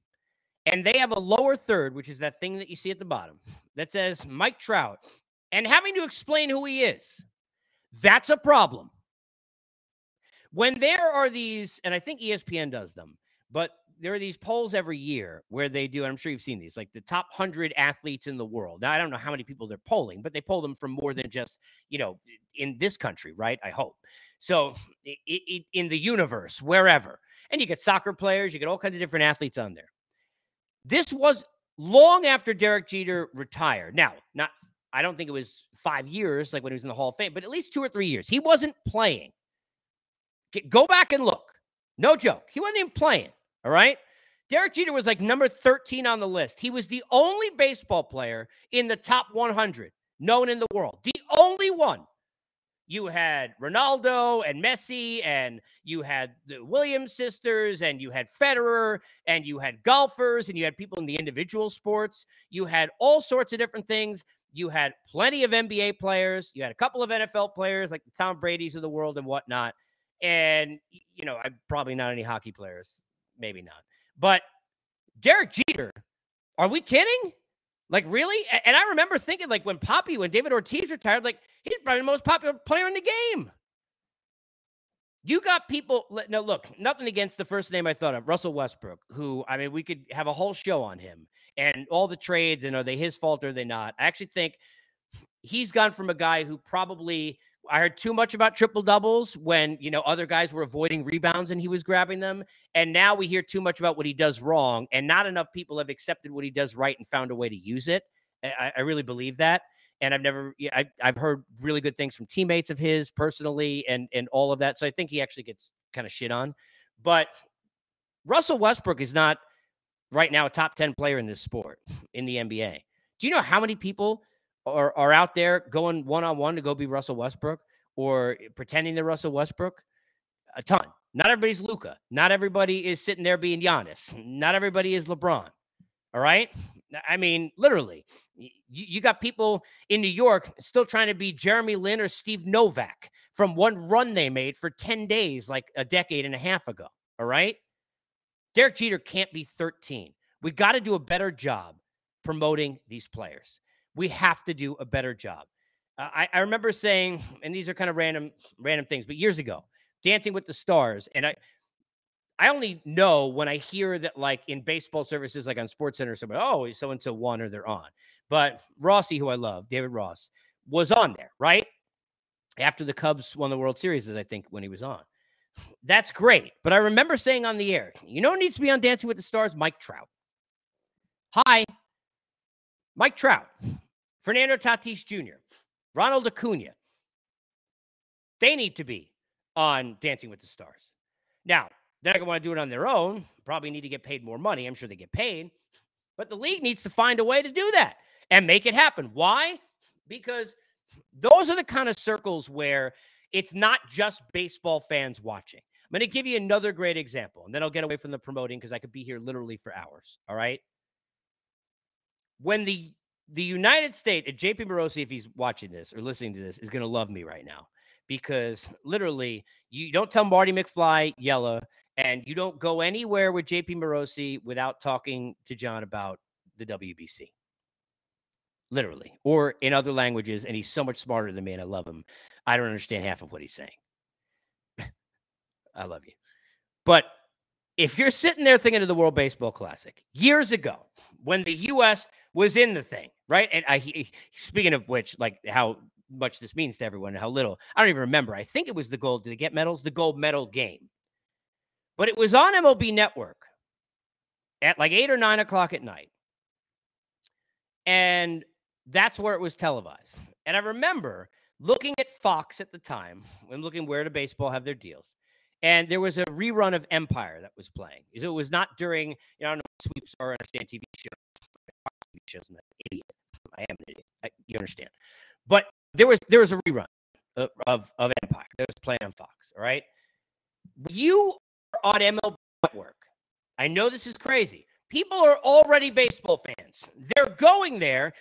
B: and they have a lower third, which is that thing that you see at the bottom that says Mike Trout, and having to explain who he is. That's a problem. When there are these, and I think ESPN does them, but there are these polls every year where they do, and I'm sure you've seen these, like the top 100 athletes in the world. Now, I don't know how many people they're polling, but they poll them from more than just, you know, in this country, right? I hope. So it, it, in the universe, wherever. And you get soccer players, you get all kinds of different athletes on there. This was long after Derek Jeter retired. Now, not I don't think it was five years like when he was in the Hall of Fame, but at least two or three years. He wasn't playing. Go back and look. No joke. He wasn't even playing. All right. Derek Jeter was like number 13 on the list. He was the only baseball player in the top 100 known in the world. The only one. You had Ronaldo and Messi, and you had the Williams sisters, and you had Federer, and you had golfers, and you had people in the individual sports. You had all sorts of different things. You had plenty of NBA players. You had a couple of NFL players like the Tom Brady's of the world and whatnot. And, you know, I'm probably not any hockey players, maybe not. But Derek Jeter, are we kidding? Like, really? And I remember thinking, like, when Poppy, when David Ortiz retired, like, he's probably the most popular player in the game. You got people. No, look, nothing against the first name I thought of, Russell Westbrook, who, I mean, we could have a whole show on him and all the trades and are they his fault or are they not? I actually think he's gone from a guy who probably I heard too much about triple doubles when, you know, other guys were avoiding rebounds and he was grabbing them. And now we hear too much about what he does wrong. And not enough people have accepted what he does right and found a way to use it. I, I really believe that. And I've never, I, I've heard really good things from teammates of his personally and, and all of that. So I think he actually gets kind of shit on. But Russell Westbrook is not right now a top 10 player in this sport in the NBA. Do you know how many people are, are out there going one on one to go be Russell Westbrook or pretending they're Russell Westbrook? A ton. Not everybody's Luka. Not everybody is sitting there being Giannis. Not everybody is LeBron. All right. I mean, literally, you, you got people in New York still trying to be Jeremy Lin or Steve Novak from one run they made for 10 days, like a decade and a half ago. All right. Derek Jeter can't be 13. We got to do a better job promoting these players. We have to do a better job. Uh, I, I remember saying, and these are kind of random, random things, but years ago, Dancing with the Stars, and I, I only know when I hear that, like in baseball services, like on Sports Center, somebody, oh, so and so won or they're on. But Rossi, who I love, David Ross, was on there, right? After the Cubs won the World Series, I think, when he was on. That's great. But I remember saying on the air, you know needs to be on Dancing with the Stars? Mike Trout. Hi, Mike Trout. Fernando Tatis Jr., Ronald Acuna. They need to be on Dancing with the Stars. Now, they're not going to want to do it on their own. Probably need to get paid more money. I'm sure they get paid. But the league needs to find a way to do that and make it happen. Why? Because those are the kind of circles where it's not just baseball fans watching. I'm going to give you another great example, and then I'll get away from the promoting because I could be here literally for hours. All right. When the the United States, JP Morosi, if he's watching this or listening to this, is going to love me right now because literally, you don't tell Marty McFly Yella, and you don't go anywhere with JP Morosi without talking to John about the WBC. Literally, or in other languages, and he's so much smarter than me, and I love him. I don't understand half of what he's saying. I love you. But if you're sitting there thinking of the World Baseball Classic years ago when the U.S. was in the thing, right? And I, he, speaking of which, like how much this means to everyone and how little, I don't even remember. I think it was the gold. Did they get medals? The gold medal game. But it was on MLB Network at like eight or nine o'clock at night. And that's where it was televised. And I remember looking at Fox at the time and looking where the baseball have their deals. And there was a rerun of Empire that was playing. It was not during, you know, I don't know sweeps or understand TV shows. Shows I'm an idiot. I am an idiot. I, you understand. But there was there was a rerun of, of, of Empire that was playing on Fox. All right. You are on MLB Network. I know this is crazy. People are already baseball fans. They're going there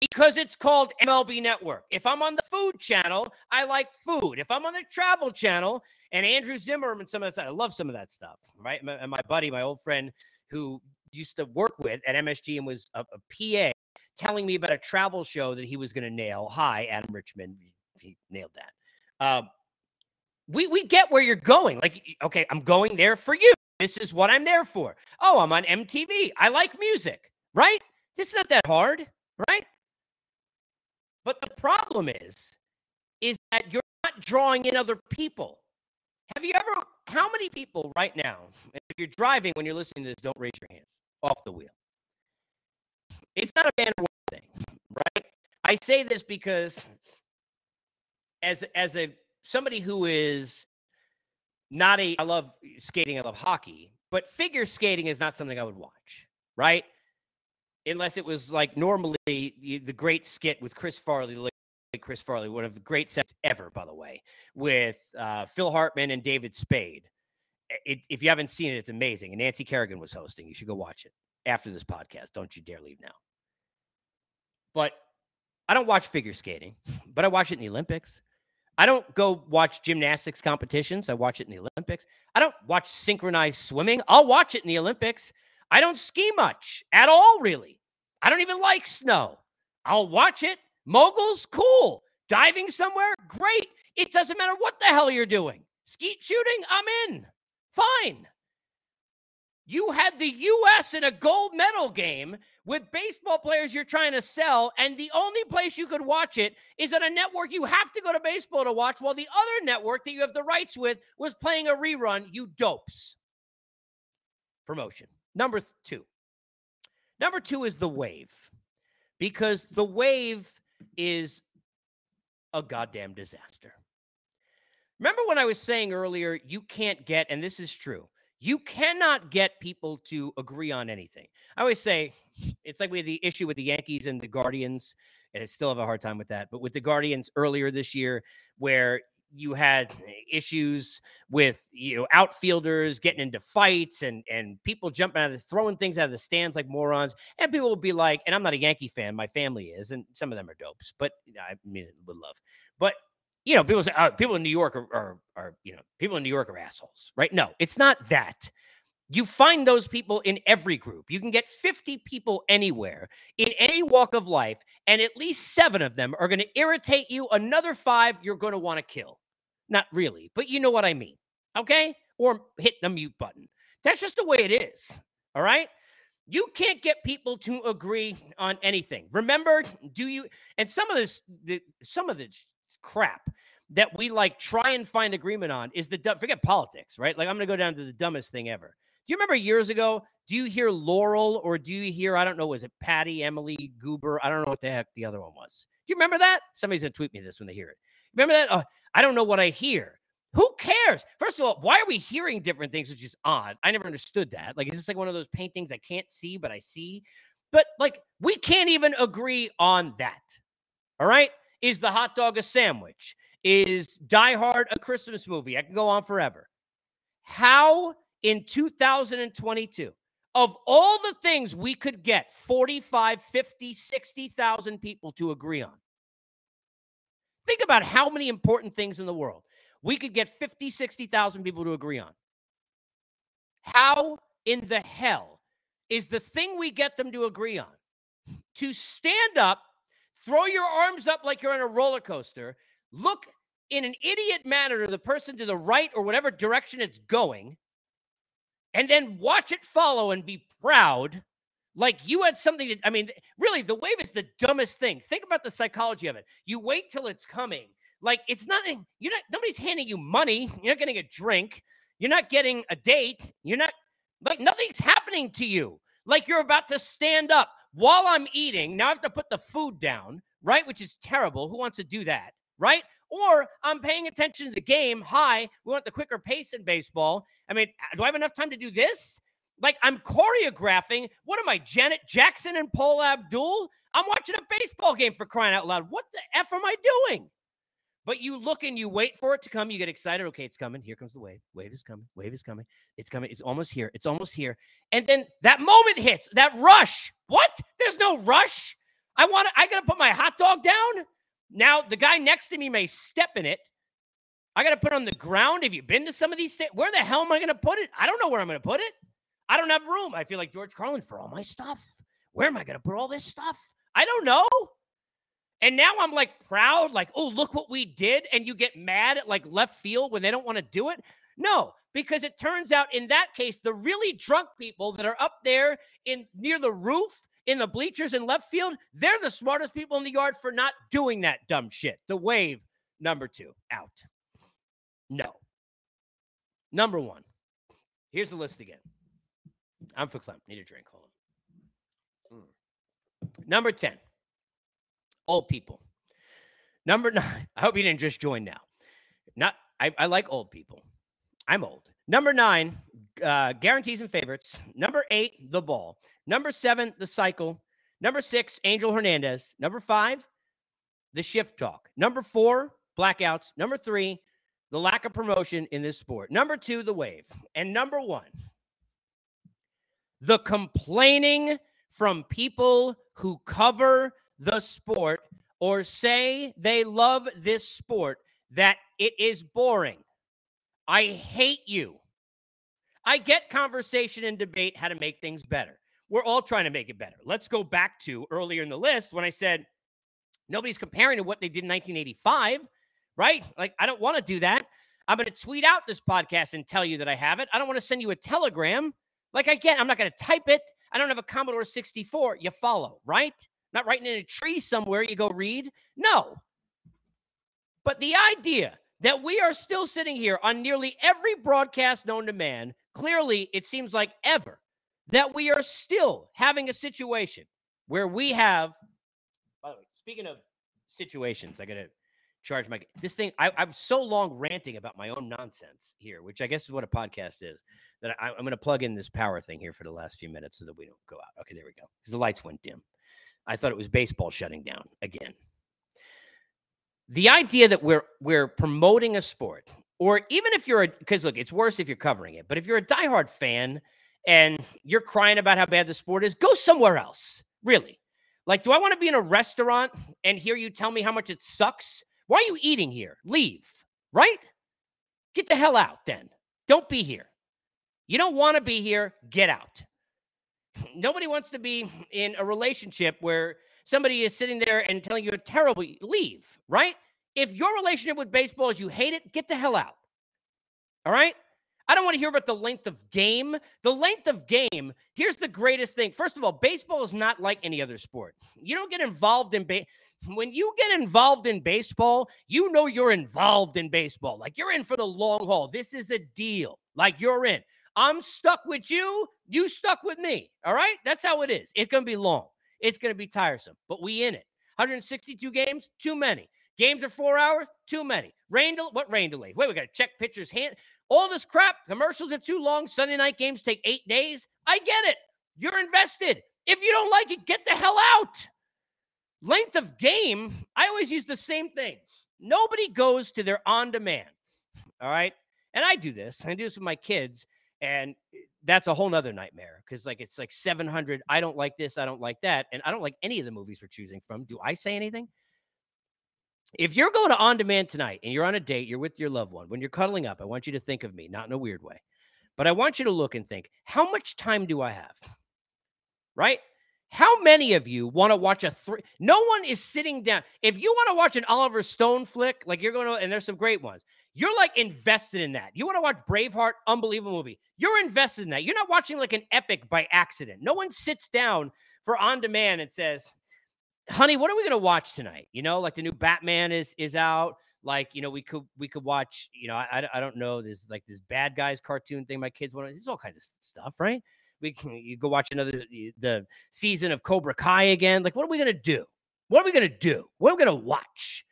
B: because it's called MLB Network. If I'm on the food channel, I like food. If I'm on the travel channel, and Andrew Zimmern and some of that stuff, I love some of that stuff, right? And my buddy, my old friend who used to work with at MSG and was a, a PA telling me about a travel show that he was going to nail. Hi, Adam Richman. He nailed that. Um, we we get where you're going. Like, okay, I'm going there for you. This is what I'm there for. Oh, I'm on MTV. I like music, right? This is not that hard, right? But the problem is, is that you're not drawing in other people. Have you ever, how many people right now, if you're driving when you're listening to this, don't raise your hands off the wheel. It's not a or thing, right? I say this because as as a somebody who is not a I love skating, I love hockey, but figure skating is not something I would watch, right? Unless it was like normally the, great skit with Chris Farley, Chris Farley, one of the great sets ever, by the way, with uh, Phil Hartman and David Spade. It, if you haven't seen it, it's amazing. And Nancy Kerrigan was hosting. You should go watch it after this podcast. Don't you dare leave now. But I don't watch figure skating, but I watch it in the Olympics. I don't go watch gymnastics competitions. I watch it in the Olympics. I don't watch synchronized swimming. I'll watch it in the Olympics. I don't ski much at all, really. I don't even like snow. I'll watch it. Moguls, cool. Diving somewhere, great. It doesn't matter what the hell you're doing. Skeet shooting, I'm in. Fine. You had the U.S. in a gold medal game with baseball players you're trying to sell, and the only place you could watch it is on a network you have to go to baseball to watch, while the other network that you have the rights with was playing a rerun. You dopes. Promotion. Number two. Number two is the wave, because the wave is a goddamn disaster. Remember when I was saying earlier, you can't get, and this is true, you cannot get people to agree on anything. I always say it's like we had the issue with the Yankees and the Guardians, and I still have a hard time with that. But with the Guardians earlier this year, where you had eh, issues with you know outfielders getting into fights and and people jumping out of this throwing things out of the stands like morons and people will be like and i'm not a yankee fan my family is and some of them are dopes but i mean it with love but you know, people say uh, people in New York are, are, are, you know, people in New York are assholes, right? No, it's not that. You find those people in every group. You can get 50 people anywhere in any walk of life, and at least seven of them are going to irritate you. Another five you're going to want to kill. Not really, but you know what I mean. Okay? Or hit the mute button. That's just the way it is. All right? You can't get people to agree on anything. Remember, do you and some of this the, some of this crap that we like try and find agreement on is the forget politics, right? Like I'm going to go down to the dumbest thing ever. Do you remember years ago? Do you hear Laurel or do you hear I don't know was it Patty Emily Goober? I don't know what the heck the other one was. Do you remember that? Somebody's to tweet me this when they hear it. Remember that? Oh, I don't know what I hear. Who cares? First of all, why are we hearing different things, which is odd? I never understood that. Like, is this like one of those paintings I can't see, but I see? But like, we can't even agree on that. All right. Is the hot dog a sandwich? Is Die Hard a Christmas movie? I can go on forever. How in 2022, of all the things we could get 45, 50, 60,000 people to agree on, think about how many important things in the world we could get 50, 60,000 people to agree on. How in the hell is the thing we get them to agree on to stand up throw your arms up like you're on a roller coaster, look in an idiot manner to the person to the right or whatever direction it's going, and then watch it follow and be proud like you had something to, I mean, really, the wave is the dumbest thing. Think about the psychology of it. You wait till it's coming. Like it's not, you're not, nobody's handing you money. You're not getting a drink. You're not getting a date. You're not, like, nothing's happening to you. Like you're about to stand up while I'm eating. Now I have to put the food down, right? Which is terrible. Who wants to do that, right? Or I'm paying attention to the game. Hi, we want the quicker pace in baseball. I mean, do I have enough time to do this? Like I'm choreographing. What am I, Janet Jackson and Paula Abdul? I'm watching a baseball game for crying out loud. What the F am I doing? But you look and you wait for it to come. You get excited. Okay, it's coming. Here comes the wave. Wave is coming. Wave is coming. It's coming. It's almost here. It's almost here. And then that moment hits. That rush. What? There's no rush. I want. I gotta put my hot dog down. Now the guy next to me may step in it. I gotta put it on the ground. Have you been to some of these? St- where the hell am I gonna put it? I don't know where I'm gonna put it. I don't have room. I feel like George Carlin for all my stuff. Where am I gonna put all this stuff? I don't know. And now I'm like proud, like, oh, look what we did. And you get mad at like left field when they don't want to do it. No, because it turns out in that case, the really drunk people that are up there in near the roof in the bleachers in left field, they're the smartest people in the yard for not doing that dumb shit. The wave, number two, out. No. Number one. Here's the list again. I'm for Clem. Need a drink. Hold on. Mm. Number 10, old people. Number nine, I hope you didn't just join now. Not, I, I like old people. I'm old. Number nine, uh, guarantees and favorites. Number eight, the ball. Number seven, the cycle. Number six, Angel Hernandez. Number five, the shift talk. Number four, blackouts. Number three, the lack of promotion in this sport. Number two, the wave. And number one, the complaining from people who cover the sport or say they love this sport that it is boring. I hate you. I get conversation and debate how to make things better. We're all trying to make it better. Let's go back to earlier in the list when I said nobody's comparing to what they did in 1985, right? Like, I don't want to do that. I'm going to tweet out this podcast and tell you that I have it. I don't want to send you a telegram. Like, I get, I'm not going to type it. I don't have a Commodore 64. You follow, right? Not writing in a tree somewhere you go read. No. But the idea that we are still sitting here on nearly every broadcast known to man, clearly it seems like ever, that we are still having a situation where we have, by the way, speaking of situations, I got to charge my this thing. I, I'm so long ranting about my own nonsense here, which I guess is what a podcast is. That I, I'm going to plug in this power thing here for the last few minutes so that we don't go out. Okay, there we go. Because the lights went dim. I thought it was baseball shutting down again. The idea that we're we're promoting a sport, or even if you're a because look, it's worse if you're covering it, but if you're a diehard fan and you're crying about how bad the sport is, go somewhere else. Really. Like, do I want to be in a restaurant and hear you tell me how much it sucks? Why are you eating here? Leave, right? Get the hell out then. Don't be here. You don't want to be here, get out. Nobody wants to be in a relationship where somebody is sitting there and telling you a terrible leave, right? If your relationship with baseball is you hate it, get the hell out. All right? I don't want to hear about the length of game. The length of game, here's the greatest thing. First of all, baseball is not like any other sport. You don't get involved in ba- when you get involved in baseball, you know you're involved in baseball. Like you're in for the long haul. This is a deal. Like you're in. I'm stuck with you. You stuck with me. All right? That's how it is. It's going to be long. It's going to be tiresome, but we in it. 162 games, too many. Games are four hours, too many. Rain del- what rain delay? Wait, we got to check pitchers' hand. All this crap. Commercials are too long. Sunday night games take eight days. I get it. You're invested. If you don't like it, get the hell out. Length of game, I always use the same thing. Nobody goes to their on demand. All right. And I do this. I do this with my kids. And eh, that's a whole nother nightmare because like it's like 700 i don't like this i don't like that and i don't like any of the movies we're choosing from do i say anything if you're going to on demand tonight and you're on a date you're with your loved one when you're cuddling up i want you to think of me not in a weird way but i want you to look and think how much time do i have right how many of you want to watch a three? No one is sitting down. If you want to watch an Oliver Stone flick, like you're going to, and there's some great ones, you're like invested in that. You want to watch Braveheart, unbelievable movie. You're invested in that. You're not watching like an epic by accident. No one sits down for on demand and says, "Honey, what are we going to watch tonight?" You know, like the new Batman is is out. Like you know, we could we could watch. You know, I I don't know. There's like this bad guys cartoon thing. My kids want. There's all kinds of stuff, right? We can you go watch another the season of Cobra Kai again. Like, what are we gonna do? What are we gonna do? What are we gonna watch?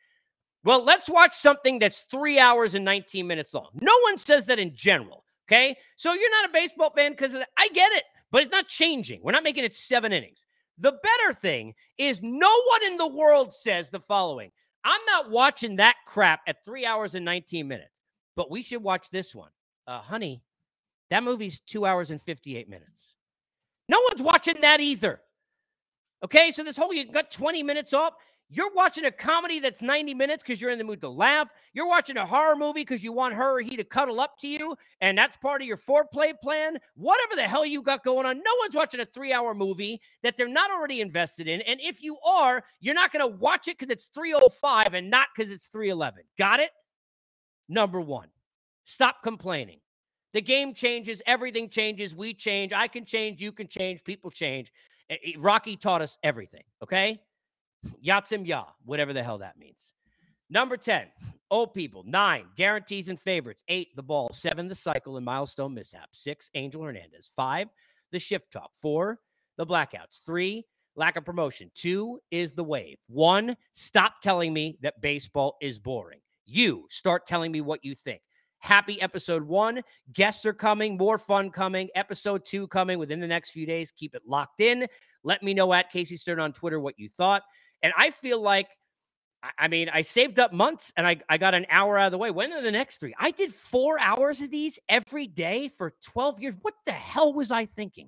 B: Well, let's watch something that's three hours and 19 minutes long. No one says that in general. Okay. So you're not a baseball fan because I get it, but it's not changing. We're not making it seven innings. The better thing is no one in the world says the following I'm not watching that crap at three hours and 19 minutes, but we should watch this one. Uh, honey, that movie's two hours and 58 minutes. No one's watching that either. Okay, so this whole you got 20 minutes off. You're watching a comedy that's 90 minutes because you're in the mood to laugh. You're watching a horror movie because you want her or he to cuddle up to you, and that's part of your foreplay plan. Whatever the hell you got going on, no one's watching a three hour movie that they're not already invested in. And if you are, you're not going to watch it because it's 305 and not because it's 311. Got it? Number one, stop complaining. The game changes, everything changes, we change, I can change, you can change, people change. Rocky taught us everything, okay? Yatsim Ya, whatever the hell that means. Number 10, old people. Nine, guarantees and favorites. Eight, the ball. Seven, the cycle and milestone mishap. Six, Angel Hernandez. Five, the shift talk. Four, the blackouts. Three, lack of promotion. Two is the wave. One, stop telling me that baseball is boring. You start telling me what you think. Happy episode one. Guests are coming, more fun coming. Episode two coming within the next few days. Keep it locked in. Let me know at Casey Stern on Twitter what you thought. And I feel like, I mean, I saved up months and I, I got an hour out of the way. When are the next three? I did four hours of these every day for 12 years. What the hell was I thinking?